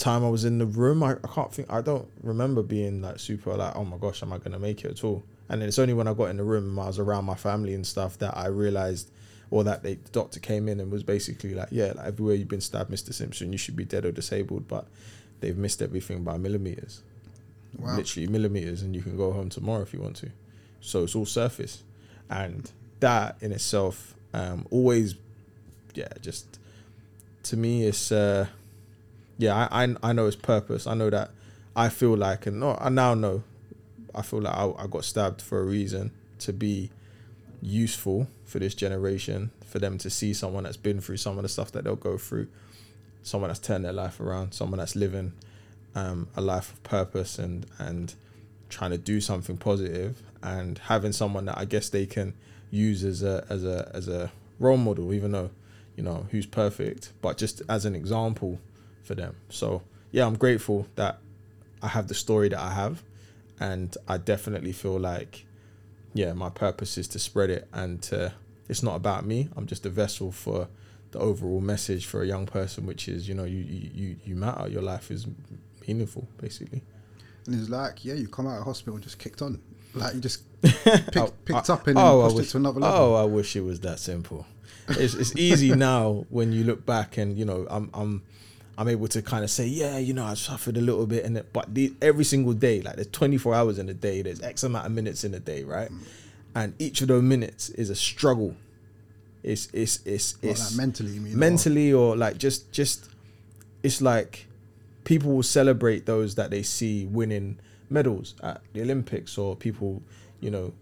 time I was in the room, I, I can't think. I don't remember being like super like, oh my gosh, am I gonna make it at all? And it's only when I got in the room, and I was around my family and stuff, that I realized, or that they, the doctor came in and was basically like, yeah, like everywhere you've been stabbed, Mr. Simpson, you should be dead or disabled, but they've missed everything by millimeters, Wow. literally millimeters, and you can go home tomorrow if you want to. So it's all surface, and that in itself, um, always, yeah, just to me, it's uh, yeah, I, I I know its purpose. I know that I feel like, and no, I now know, I feel like I, I got stabbed for a reason to be useful for this generation, for them to see someone that's been through some of the stuff that they'll go through, someone that's turned their life around, someone that's living um, a life of purpose and and trying to do something positive, and having someone that I guess they can use as a as a as a role model, even though you know who's perfect, but just as an example for them. So yeah, I'm grateful that I have the story that I have, and I definitely feel like yeah, my purpose is to spread it and to it's not about me. I'm just a vessel for the overall message for a young person, which is you know you you you, matter. Your life is meaningful, basically. And it's like, yeah, you come out of hospital and just kicked on. Like you just (laughs) picked, Oh, picked I- up and oh, I pushed wish- it to another level. Oh, I wish it was that simple. It's it's easy (laughs) now when you look back and you know I'm I'm I'm able to kind of say yeah you know I suffered a little bit and it, but the, every single day like there's 24 hours in a day there's X amount of minutes in a day right, mm. and each of those minutes is a struggle. It's it's it's What, it's like mentally, you mean? mentally or like just just it's like people will celebrate those that they see winning medals at the Olympics or people you know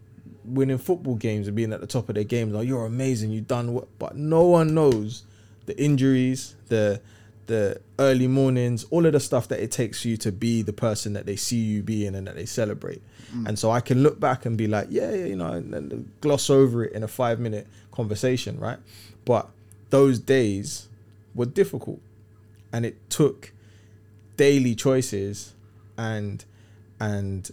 winning football games and being at the top of their games oh you're amazing you've done what but no one knows the injuries the the early mornings all of the stuff that it takes for you to be the person that they see you being and that they celebrate mm. and so I can look back and be like yeah, yeah you know and, and gloss over it in a five minute conversation right but those days were difficult and it took daily choices and and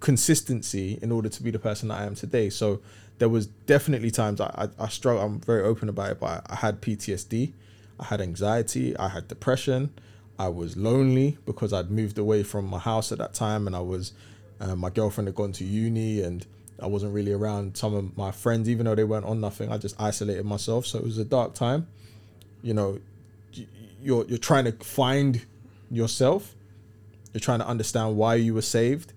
consistency in order to be the person that I am today. So there was definitely times I I, I struggle. I'm very open about it, but I, I had PTSD, I had anxiety, I had depression, I was lonely because I'd moved away from my house at that time, and I was uh, my girlfriend had gone to uni, and I wasn't really around some of my friends, even though they weren't on nothing. I just isolated myself, so it was a dark time. You know, you're you're trying to find yourself. You're trying to understand why you were saved.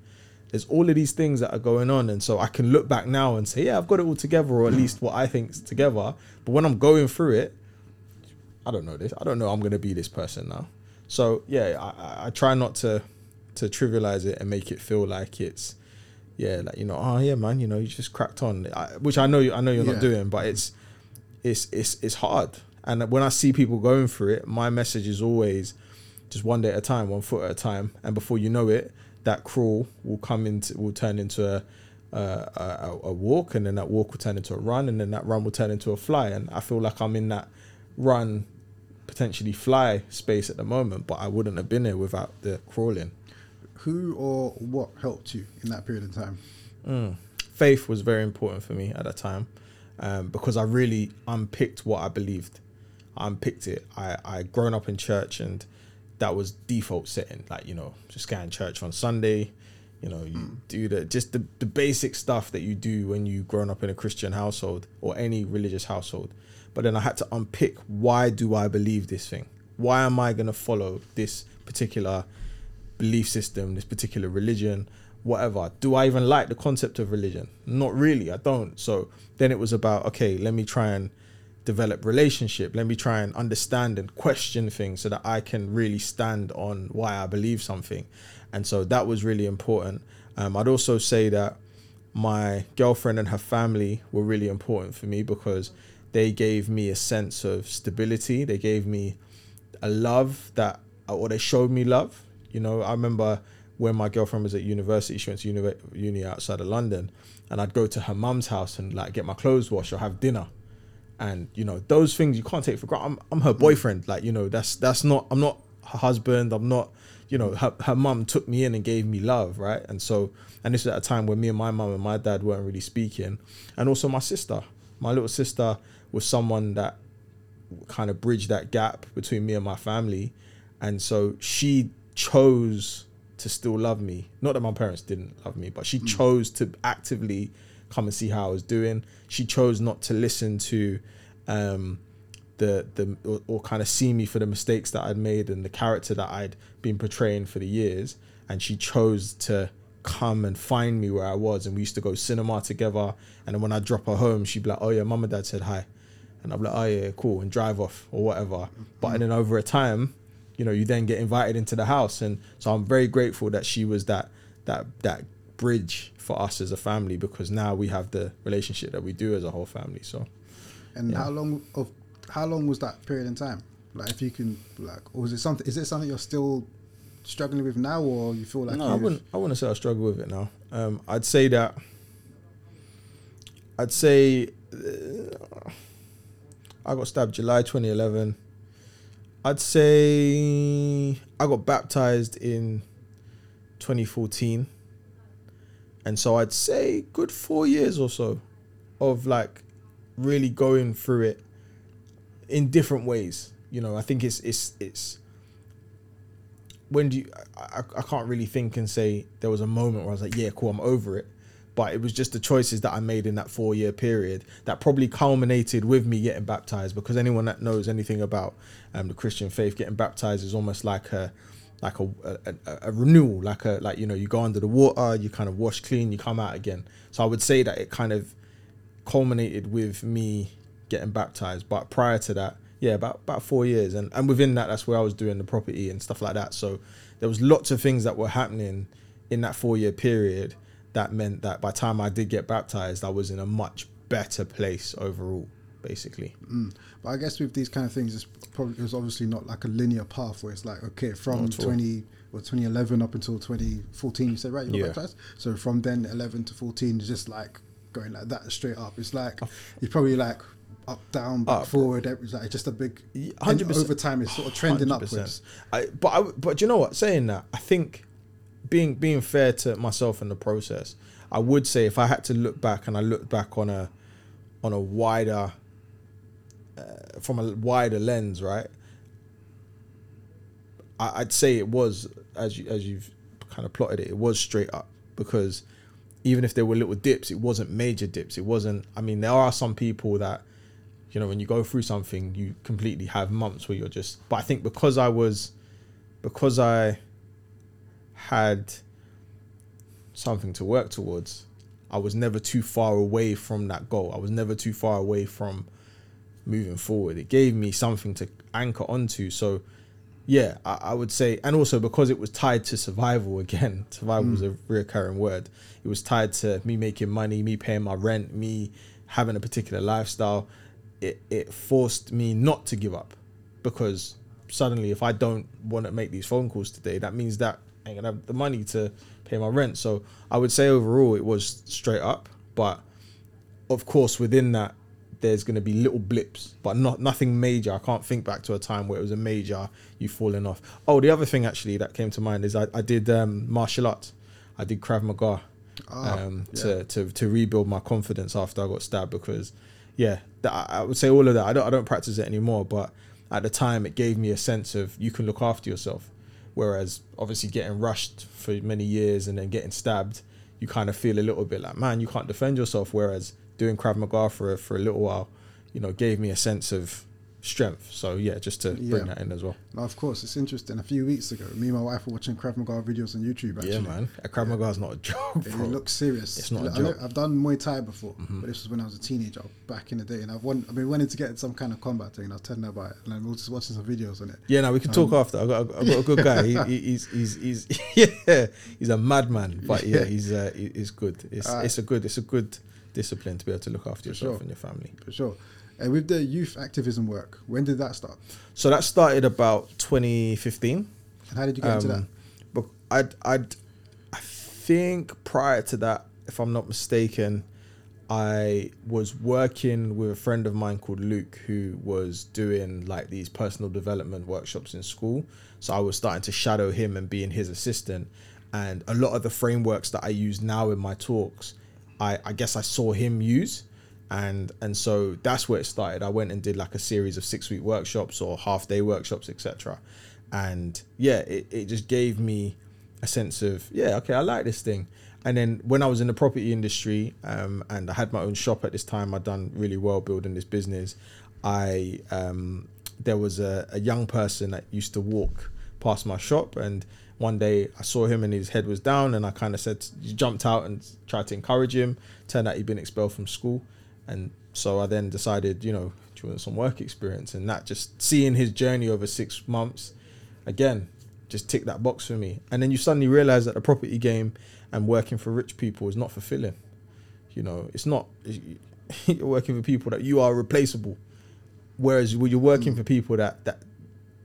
There's all of these things that are going on, and so I can look back now and say, yeah, I've got it all together, or at least what I think's together. But when I'm going through it, I don't know this. I don't know I'm gonna be this person now. So yeah, I, I, try not to to trivialize it and make it feel like it's yeah, like you know, oh yeah, man, you know, you just cracked on, I, which I know you, I know you're Yeah. not doing, but it's it's it's it's hard. And when I see people going through it, my message is always just one day at a time, one foot at a time, and before you know it, that crawl will come into will turn into a a, a, a walk, and then that walk will turn into a run, and then that run will turn into a fly. And I feel like I'm in that run potentially fly space at the moment, but I wouldn't have been there without the crawling. Who or what helped you in that period of time? Mm. Faith was very important for me at that time um, because I really unpicked what I believed. I unpicked it. I I grown up in church and that was default setting. Like you know, just going church on Sunday. You know, you mm. do the just the, the basic stuff that you do when you grown up in a Christian household or any religious household. But then I had to unpick why do I believe this thing? Why am I gonna follow this particular belief system, this particular religion, whatever? Do I even like the concept of religion? Not really, I don't. So then it was about, okay, let me try and develop relationship. Let me try and understand and question things so that I can really stand on why I believe something. And so that was really important. Um, I'd also say that my girlfriend and her family were really important for me because they gave me a sense of stability. They gave me a love that, or they showed me love. You know, I remember when my girlfriend was at university, she went to uni, uni outside of London, and I'd go to her mum's house and like get my clothes washed or have dinner. And you know those things you can't take for granted. I'm, I'm her mm. boyfriend. Like you know that's that's not I'm not her husband. I'm not you know her her mum took me in and gave me love, right? And so and this was at a time when me and my mum and my dad weren't really speaking, and also my sister, my little sister was someone that kind of bridged that gap between me and my family, and so she chose to still love me. Not that my parents didn't love me, but she mm. chose to actively come and see how I was doing. She chose not to listen to um, the the or, or, kind of see me for the mistakes that I'd made and the character that I'd been portraying for the years. And she chose to come and find me where I was. And we used to go cinema together. And then when I'd drop her home, she'd be like, "Oh yeah, mum and dad said hi," and I'm like, "Oh yeah, cool," and drive off or whatever. But and then over a time, you know you then get invited into the house and so i'm very grateful that she was that that that bridge for us as a family because now we have the relationship that we do as a whole family so and yeah. how long of how long was that period in time like if you can like or is it something is it something you're still struggling with now or you feel like no i wouldn't i wouldn't say i struggle with it now um, i'd say that i'd say uh, i got stabbed july 2011 I'd say I got baptized in 2014. And so I'd say good four years or so of like really going through it in different ways. You know, I think it's it's it's when do you I, I can't really think and say there was a moment where I was like, yeah, cool, I'm over it but it was just the choices that I made in that four year period that probably culminated with me getting baptized. Because anyone that knows anything about um, the Christian faith, getting baptized is almost like a like a, a, a, renewal, like a like you know you go under the water, you kind of wash clean, you come out again. So I would say that it kind of culminated with me getting baptized. But prior to that, yeah, about about four years, and and within that, that's where I was doing the property and stuff like that. So there was lots of things that were happening in that four year period that meant that by the time I did get baptized, I was in a much better place overall, basically. Mm. But I guess with these kind of things, it's probably it's obviously not like a linear path where it's like okay, from twenty or twenty eleven up until twenty fourteen, you said right, you got yeah. baptized. So from then eleven to fourteen is just like going like that straight up. It's like you're probably like up, down, back, up. forward. It's like just a big. Hundred percent over time, it's sort of trending 100%. upwards. I, but I, but you know what? Saying that, I think being being fair to myself in the process, I would say if I had to look back and I looked back on a on a wider uh, from a wider lens, right? I, would say it was as you as you've kind of plotted it, it was straight up because even if there were little dips, it wasn't major dips. It wasn't. I mean, there are some people that you know when you go through something, you completely have months where you're just. But I think because I was because I had something to work towards, I was never too far away from that goal. I was never too far away from moving forward. It gave me something to anchor onto. So, yeah, I, I would say, and also because it was tied to survival (laughs) again, survival mm. was a reoccurring word. It was tied to me making money, me paying my rent, me having a particular lifestyle. It, it forced me not to give up because suddenly, if I don't want to make these phone calls today, that means that ain't gonna have the money to pay my rent. So I would say overall it was straight up, but of course within that there's going to be little blips, but not nothing major. I can't think back to a time where it was a major you falling off. Oh, the other thing actually that came to mind is I, I did um, martial arts. I did Krav Maga Ah, um, yeah. to, to to rebuild my confidence after I got stabbed because yeah, that, I I would say all of that. I don't I don't practice it anymore, but at the time it gave me a sense of you can look after yourself. Whereas obviously getting rushed for many years and then getting stabbed, you kind of feel a little bit like man, you can't defend yourself. Whereas doing Krav Maga for for a little while, you know, gave me a sense of strength. So yeah, just to bring Yeah. that in as well. Now, of course, it's interesting. A few weeks ago, me and my wife were watching Krav Maga videos on YouTube. Actually, Yeah, man, a Krav Maga is not a joke, It looks serious. It's not a I. I've done Muay Thai before, Mm-hmm. but this was when I was a teenager, back in the day, and I've won, I've been wanting to get some kind of combat thing. And I was telling her about it, and I was just watching some videos on it. Yeah, no, we can talk after. I got, I got a good guy. He, he, he's, he's, he's, (laughs) yeah, he's a madman, but yeah, he's, uh, he's good. It's, Alright. it's a good, it's a good discipline to be able to look after yourself sure. and your family. for sure. And with the youth activism work, when did that start? So that started about 2015. And how did you get into that? Um, But I'd, I'd, I think prior to that, if I'm not mistaken, I was working with a friend of mine called Luke who was doing like these personal development workshops in school. So I was starting to shadow him and being his assistant. And a lot of the frameworks that I use now in my talks, I, I guess I saw him use. And and so that's where it started. I went and did like a series of six week workshops or half day workshops, etc. And yeah, it, it just gave me a sense of yeah okay i like this thing and then when i was in the property industry um, and i had my own shop at this time i'd done really well building this business i um, there was a, a young person that used to walk past my shop and one day i saw him and his head was down and i kind of said jumped out and tried to encourage him turned out he'd been expelled from school and so i then decided you know do you want some work experience and that just seeing his journey over six months again just tick that box for me. And then you suddenly realize that the property game and working for rich people is not fulfilling. You know, it's not. (laughs) You're working for people that you are replaceable. Whereas when you're working for people that that,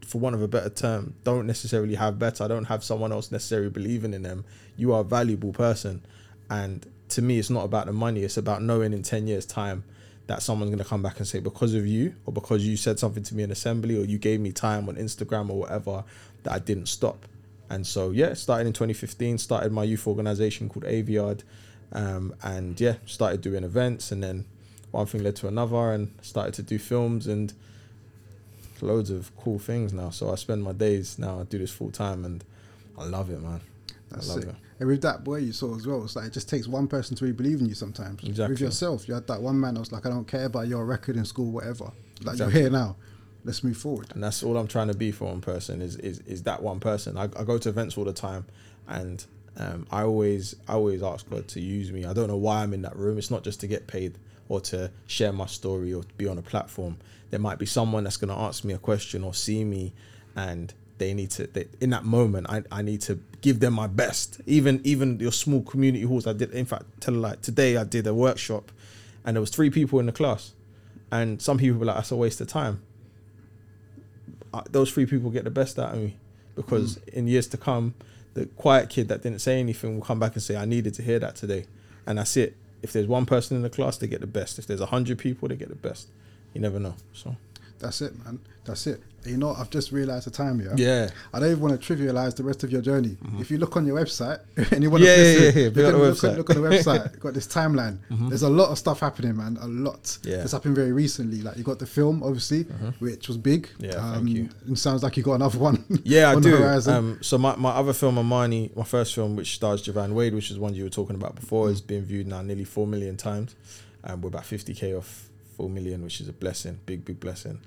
for one of a better term, don't necessarily have better, don't have someone else necessarily believing in them. You are a valuable person, and to me, it's not about the money. It's about knowing in ten years' time that someone's going to come back and say because of you or because you said something to me in assembly or you gave me time on Instagram or whatever that I didn't stop. And so yeah, started in 2015, started my youth organization called Aviard, um, and yeah, started doing events, and then one thing led to another, and started to do films and loads of cool things now. So I spend my days now. I do this full time, and I love it, man. That's I love it. it. And with that boy you saw as well, it's like it just takes one person to really believe in you sometimes. Exactly. With yourself, you had that one man that was like, I don't care about your record in school, whatever. Like Exactly. you're here now. Let's move forward. and that's all I'm trying to be for one person is is, is that one person. I, I go to events all the time, and um, I always I always ask God to use me. I don't know why I'm in that room. It's not just to get paid or to share my story or to be on a platform. There might be someone that's going to ask me a question or see me, and they need to. They, in that moment, I, I need to give them my best. Even even your small community halls. I did. In fact, tell like today I did a workshop, and there was three people in the class, and some people were like, "That's a waste of time." uh, those three people get the best out of me because in years to come, the quiet kid that didn't say anything will come back and say, "I needed to hear that today," and that's it. If there's one person in the class, they get the best. If there's a hundred people, they get the best. You never know. So That's it, man. That's it. You know, I've just realized the time here. yeah, I don't even want to trivialize the rest of your journey. If you look on your website and you want Yeah, to yeah, listen, yeah, yeah. look, Big on, the look, on, website. look on the (laughs) website. got this timeline. There's a lot of stuff happening, man. A lot. Yeah. It's happened very recently. Like you got the film, obviously, which was big. Um, Yeah, thank you. And sounds like you got another one. yeah, I (laughs) on the do. Um, so my, my other film, Amani, my first film, which stars Javan Wade, which is one you were talking about before, has been viewed now nearly four million times, and we're about fifty k off four million, which is a blessing, big big blessing.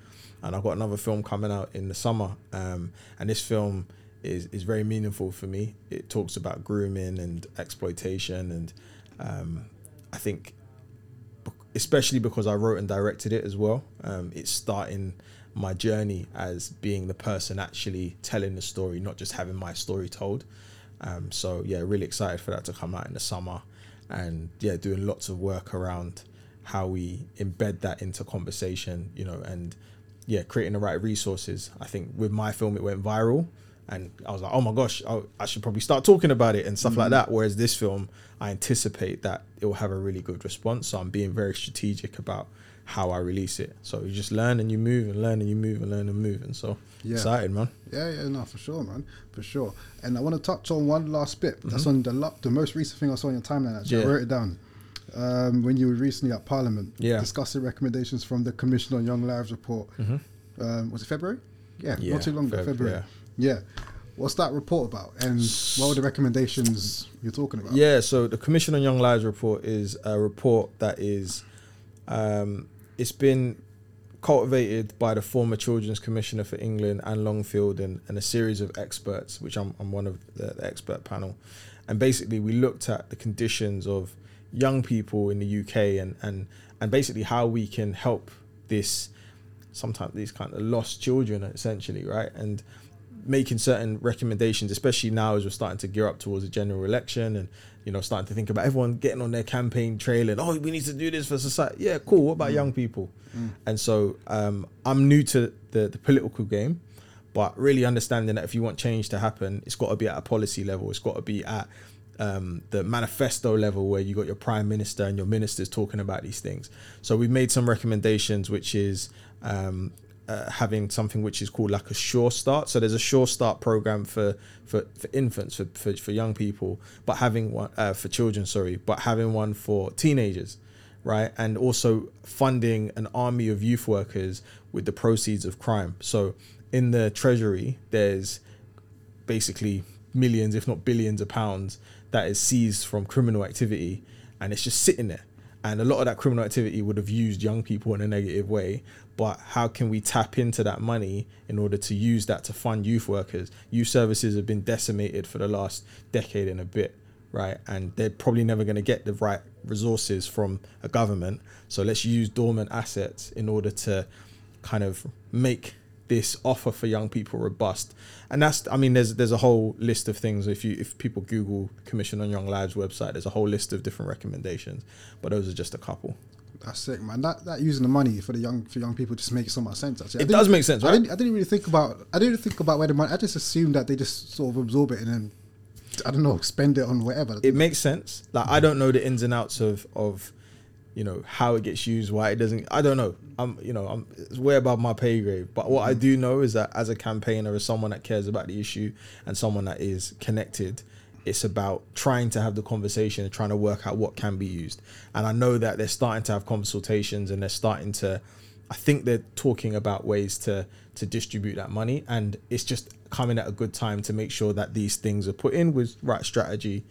And I've got another film coming out in the summer, um, and this film is is very meaningful for me. It talks about grooming and exploitation, and um, I think especially because I wrote and directed it as well. Um, it's starting my journey as being the person actually telling the story, not just having my story told. Um, so yeah, really excited for that to come out in the summer, and yeah, doing lots of work around how we embed that into conversation, you know, and yeah, creating the right resources. I think with my film, it went viral. And I was like, oh my gosh, I, I should probably start talking about it and stuff like that. Whereas this film, I anticipate that it will have a really good response. So I'm being very strategic about how I release it. So you just learn and you move and learn and you move and learn and move. And so Yeah. excited, man. Yeah, yeah, no, for sure, man, for sure. And I want to touch on one last bit. That's Mm-hmm. on the the most recent thing I saw on your timeline. Actually, I Yeah. wrote it down. Um, when you were recently at Parliament, Yeah. discussing recommendations from the Commission on Young Lives report. Um, was it February? Yeah, Mm-hmm. Yeah, not too long ago, Feb- February. Yeah. What's that report about? And what were the recommendations you're talking about? Yeah, so the Commission on Young Lives report is a report that is, um, it's been cultivated by the former Children's Commissioner for England Anne Longfield and, and a series of experts, which I'm, I'm one of the, the expert panel. And basically, we looked at the conditions of young people in the UK and, and, and basically how we can help this sometimes these kind of lost children essentially right? And making certain recommendations especially now as we're starting to gear up towards a general election and you know starting to think about everyone getting on their campaign trail and oh we need to do this for society. Yeah cool. What about young people? And so um, i'm new to the, the political game but really understanding that if you want change to happen it's got to be at a policy level. It's got to be at um, the manifesto level where you got your prime minister and your ministers talking about these things. So we've made some recommendations, which is um, uh, having something which is called like a Sure Start. So there's a Sure Start program for for, for infants, for, for for young people, but having one uh, for children, sorry, but having one for teenagers, right? And also funding an army of youth workers with the proceeds of crime. So in the treasury, there's basically millions, if not billions, of pounds that is seized from criminal activity, and it's just sitting there. And a lot of that criminal activity would have used young people in a negative way. But how can we tap into that money in order to use that to fund youth workers? Youth services have been decimated for the last decade and a bit, right? And they're probably never going to get the right resources from a government. So let's use dormant assets in order to kind of make this offer for young people robust and that's i mean there's there's a whole list of things if you if people google commission on young lives website there's a whole list of different recommendations but those are just a couple That's sick, man. That that using the money for the young for young people just makes so much sense. Actually, I It does make sense, I didn't, I didn't really think about. I didn't think about where the money. I just assumed that they just sort of absorb it and then I don't know, spend it on whatever. it makes sense like i don't know the ins and outs of of you know how it gets used why it doesn't i don't know. I'm you know i'm it's way above my pay grade. But what i mm-hmm. do know is that as a campaigner as someone that cares about the issue and someone that is connected it's about trying to have the conversation and trying to work out what can be used. And i know that they're starting to have consultations and they're starting to i think they're talking about ways to to distribute that money. And it's just coming at a good time to make sure that these things are put in with right strategy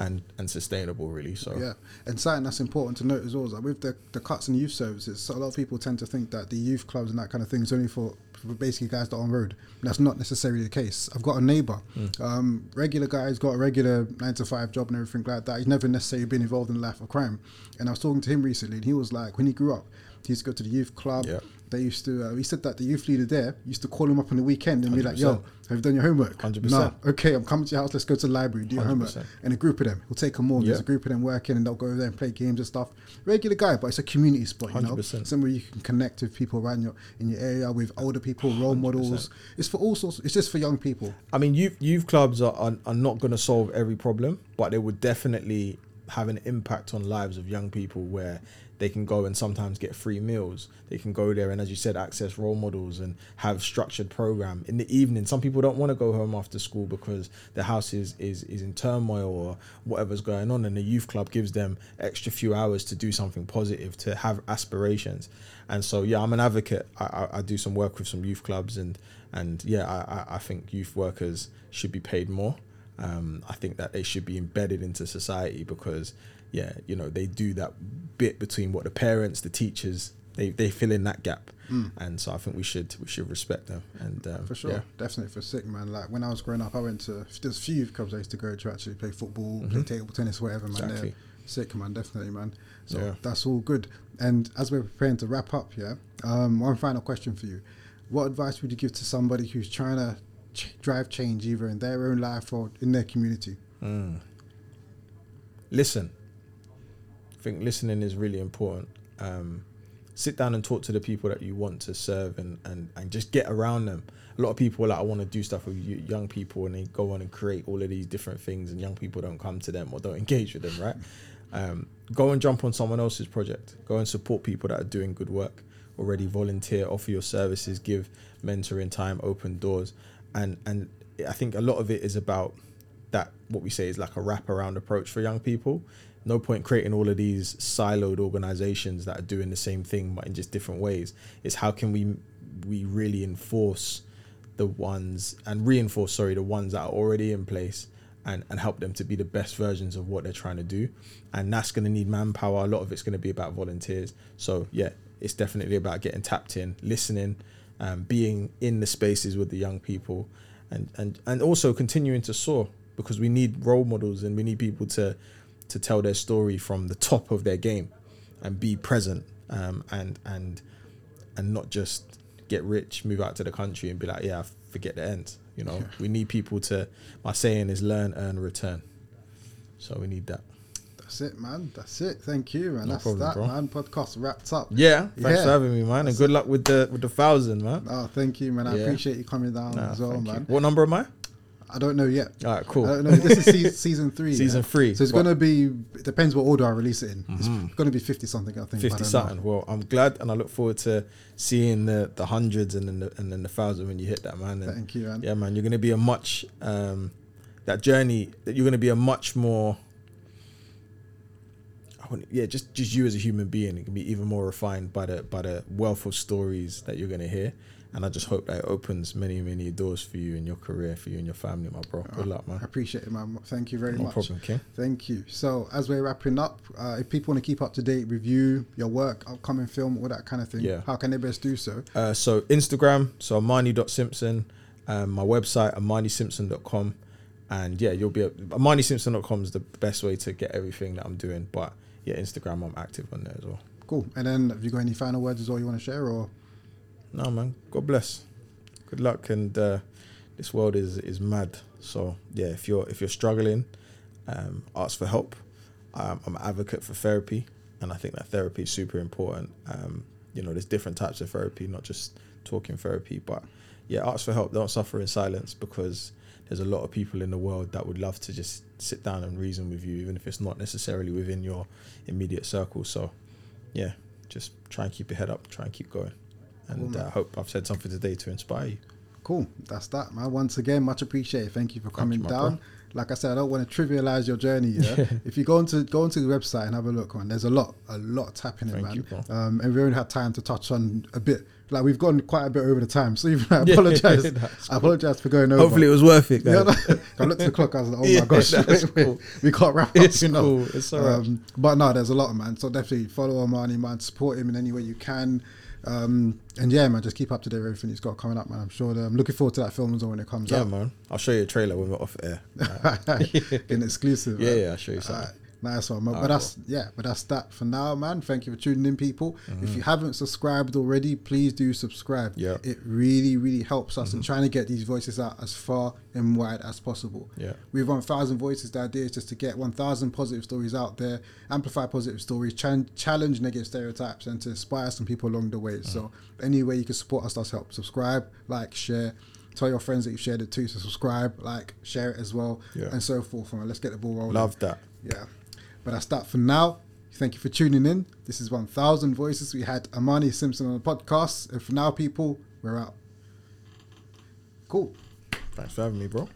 and and sustainable really so Yeah, and something that's important to note as well is that with the, the cuts in youth services, so a lot of people tend to think that the youth clubs and that kind of thing is only for, for basically guys that are on road. That's not necessarily the case. I've got a neighbor, um, regular guy, he's got a regular nine to five job and everything like that. He's never necessarily been involved in the life of crime. And I was talking to him recently, and he was like, when he grew up, he used to go to the youth club. Yeah. They used to. Uh, he said that the youth leader there used to call him up on the weekend and be like, "Yo, have you done your homework? 100%. No. Okay, I'm coming to your house. Let's go to the library. Do your homework." 100%. And a group of them. He'll take them all. There's a group of them working, and they'll go over there and play games and stuff. Regular guy, but it's a community spot. You know, 100%. somewhere you can connect with people around your in your area with older people, role models. It's for all sorts. It's just for young people. I mean, youth youth clubs are, are, are not going to solve every problem, but they would definitely have an impact on lives of young people where they can go and sometimes get free meals. They can go there and, as you said, access role models and have structured program in the evening. Some people don't want to go home after school because the house is, is is in turmoil or whatever's going on, and the youth club gives them extra few hours to do something positive, to have aspirations. And so, yeah, I'm an advocate. I, I, I do some work with some youth clubs, and and yeah, I, I- think youth workers should be paid more. Um, I think that they should be embedded into society because, yeah, you know, they do that bit between what the parents, the teachers, they, they fill in that gap, and so I think we should we should respect them. And um, For sure, yeah. definitely for sick man. Like when I was growing up, I went to there's a few clubs I used to go to actually play football, play table tennis, whatever. Man, Mm-hmm. Exactly. Sick man, definitely man. So Yeah. that's all good. And as we're preparing to wrap up, yeah, um, one final question for you: What advice would you give to somebody who's trying to ch- drive change either in their own life or in their community? listen. Think listening is really important. Um, sit down and talk to the people that you want to serve and, and, and just get around them. A lot of people like, I want to do stuff with young people and they go on and create all of these different things and young people don't come to them or don't engage with them, right? Um, go and jump on someone else's project. Go and support people that are doing good work already. Volunteer, offer your services, give mentoring time, open doors, and and I think a lot of it is about that. What we say is like a wraparound approach for young people. No point creating all of these siloed organizations that are doing the same thing but in just different ways. It's how can we we really enforce the ones and reinforce sorry the ones that are already in place and, and help them to be the best versions of what they're trying to do. And that's going to need manpower. A lot of it's going to be about volunteers. So yeah it's definitely about getting tapped in listening um, being in the spaces with the young people and, and and also continuing to soar because we need role models and we need people to to tell their story from the top of their game and be present um, and and and not just get rich, move out to the country, and be like, yeah, forget the end. You know, we need people to. My saying is learn, earn, return. So we need that. That's it, man. That's it. Thank you, man. No That's problem, that, bro. man. Podcast wrapped up. Yeah, thanks Yeah. for having me, man, and good luck with the with the thousand, man. Oh, thank you, man. I Yeah. appreciate you coming down Nah, as well, thank you. man. What number am I? I don't know yet. All right, cool. I don't know. This is season, (laughs) season three. Season yeah? three. So it's gonna be. It depends what order I release it in. It's Mhm. gonna be fifty something. I think. but I Fifty don't know. something. Well, I'm glad, and I look forward to seeing the the hundreds and then the, and then the thousand when you hit that, man. And Thank you, man. yeah, man, you're gonna be a much um, that journey. That you're gonna be a much more. I yeah, just just you as a human being, it can be even more refined by the by the wealth of stories that you're gonna hear, and I just hope that it opens many many doors for you in your career, for you and your family, my bro. Good luck, man. I appreciate it, man. Thank you very No much. problem, King. Thank you. So as we're wrapping up, uh, if people want to keep up to date with you, your work, upcoming film, all that kind of thing, Yeah. how can they best do so? Uh, so Instagram, so Amani.Simpson, um, my website, AmaniSimpson.com. And yeah, you'll be at AmaniSimpson.com is the best way to get everything that I'm doing. But yeah, Instagram, I'm active on there as well. Cool. And then have you got any final words as well you want to share or? No, man, God bless. Good luck. And uh, this world is is mad. So yeah, if you're if you're struggling, um, ask for help. Um, I'm an advocate for therapy, and I think that therapy is super important. Um, you know, there's different types of therapy, not just talking therapy, but yeah, ask for help. Don't suffer in silence because there's a lot of people in the world that would love to just sit down and reason with you, even if it's not necessarily within your immediate circle. So yeah, just try and keep your head up, try and keep going. And Cool, uh, I hope I've said something today to inspire you. Cool. That's that, man. Once again, much appreciated. Thank you for coming down. bro. Like I said, I don't want to trivialize your journey. Yeah. (laughs) if you go into go into the website and have a look, man, there's a lot, a lot happening, Thank man. you, um, and we only had time to touch on a bit. Like we've gone quite a bit over the time, so (laughs) even I Yeah, (laughs) apologize. that's I apologize for going over. Hopefully, it was worth it, Yeah, no, I looked at the clock. I was like, "Oh Yeah, my gosh, that's wait, wait, cool. we can't wrap up." It's you know. cool. It's all right. Um, but no, there's a lot, man. So definitely follow Amani, man. Support him in any way you can. Um, and yeah, man, just keep up to date with everything he's got coming up, man. I'm sure. That, I'm looking forward to that film as well when it comes yeah, out. man. I'll show you a trailer when we're off air. (laughs) in exclusive. Yeah, man. yeah, I'll show you something. Nice one, man. Ah, but that's yeah, but that's that for now, man. Thank you for tuning in, people. Mm-hmm. If you haven't subscribed already, please do subscribe. Yeah. it really, really helps us Mm-hmm. in trying to get these voices out as far and wide as possible. Yeah. we want thousand voices. The idea is just to get one thousand positive stories out there, amplify positive stories, chan- challenge negative stereotypes, and to inspire some people along the way. So, Mm-hmm. any way you can support us does help. Subscribe, like, share. Tell your friends that you've shared it too. So subscribe, like, share it as well, Yeah. and so forth. And let's get the ball rolling. Love that. Yeah. But that's that for now. Thank you for tuning in. This is 1000 Voices. We had Amani Simpson on the podcast. And for now, people, we're out. Cool. Thanks for having me, bro.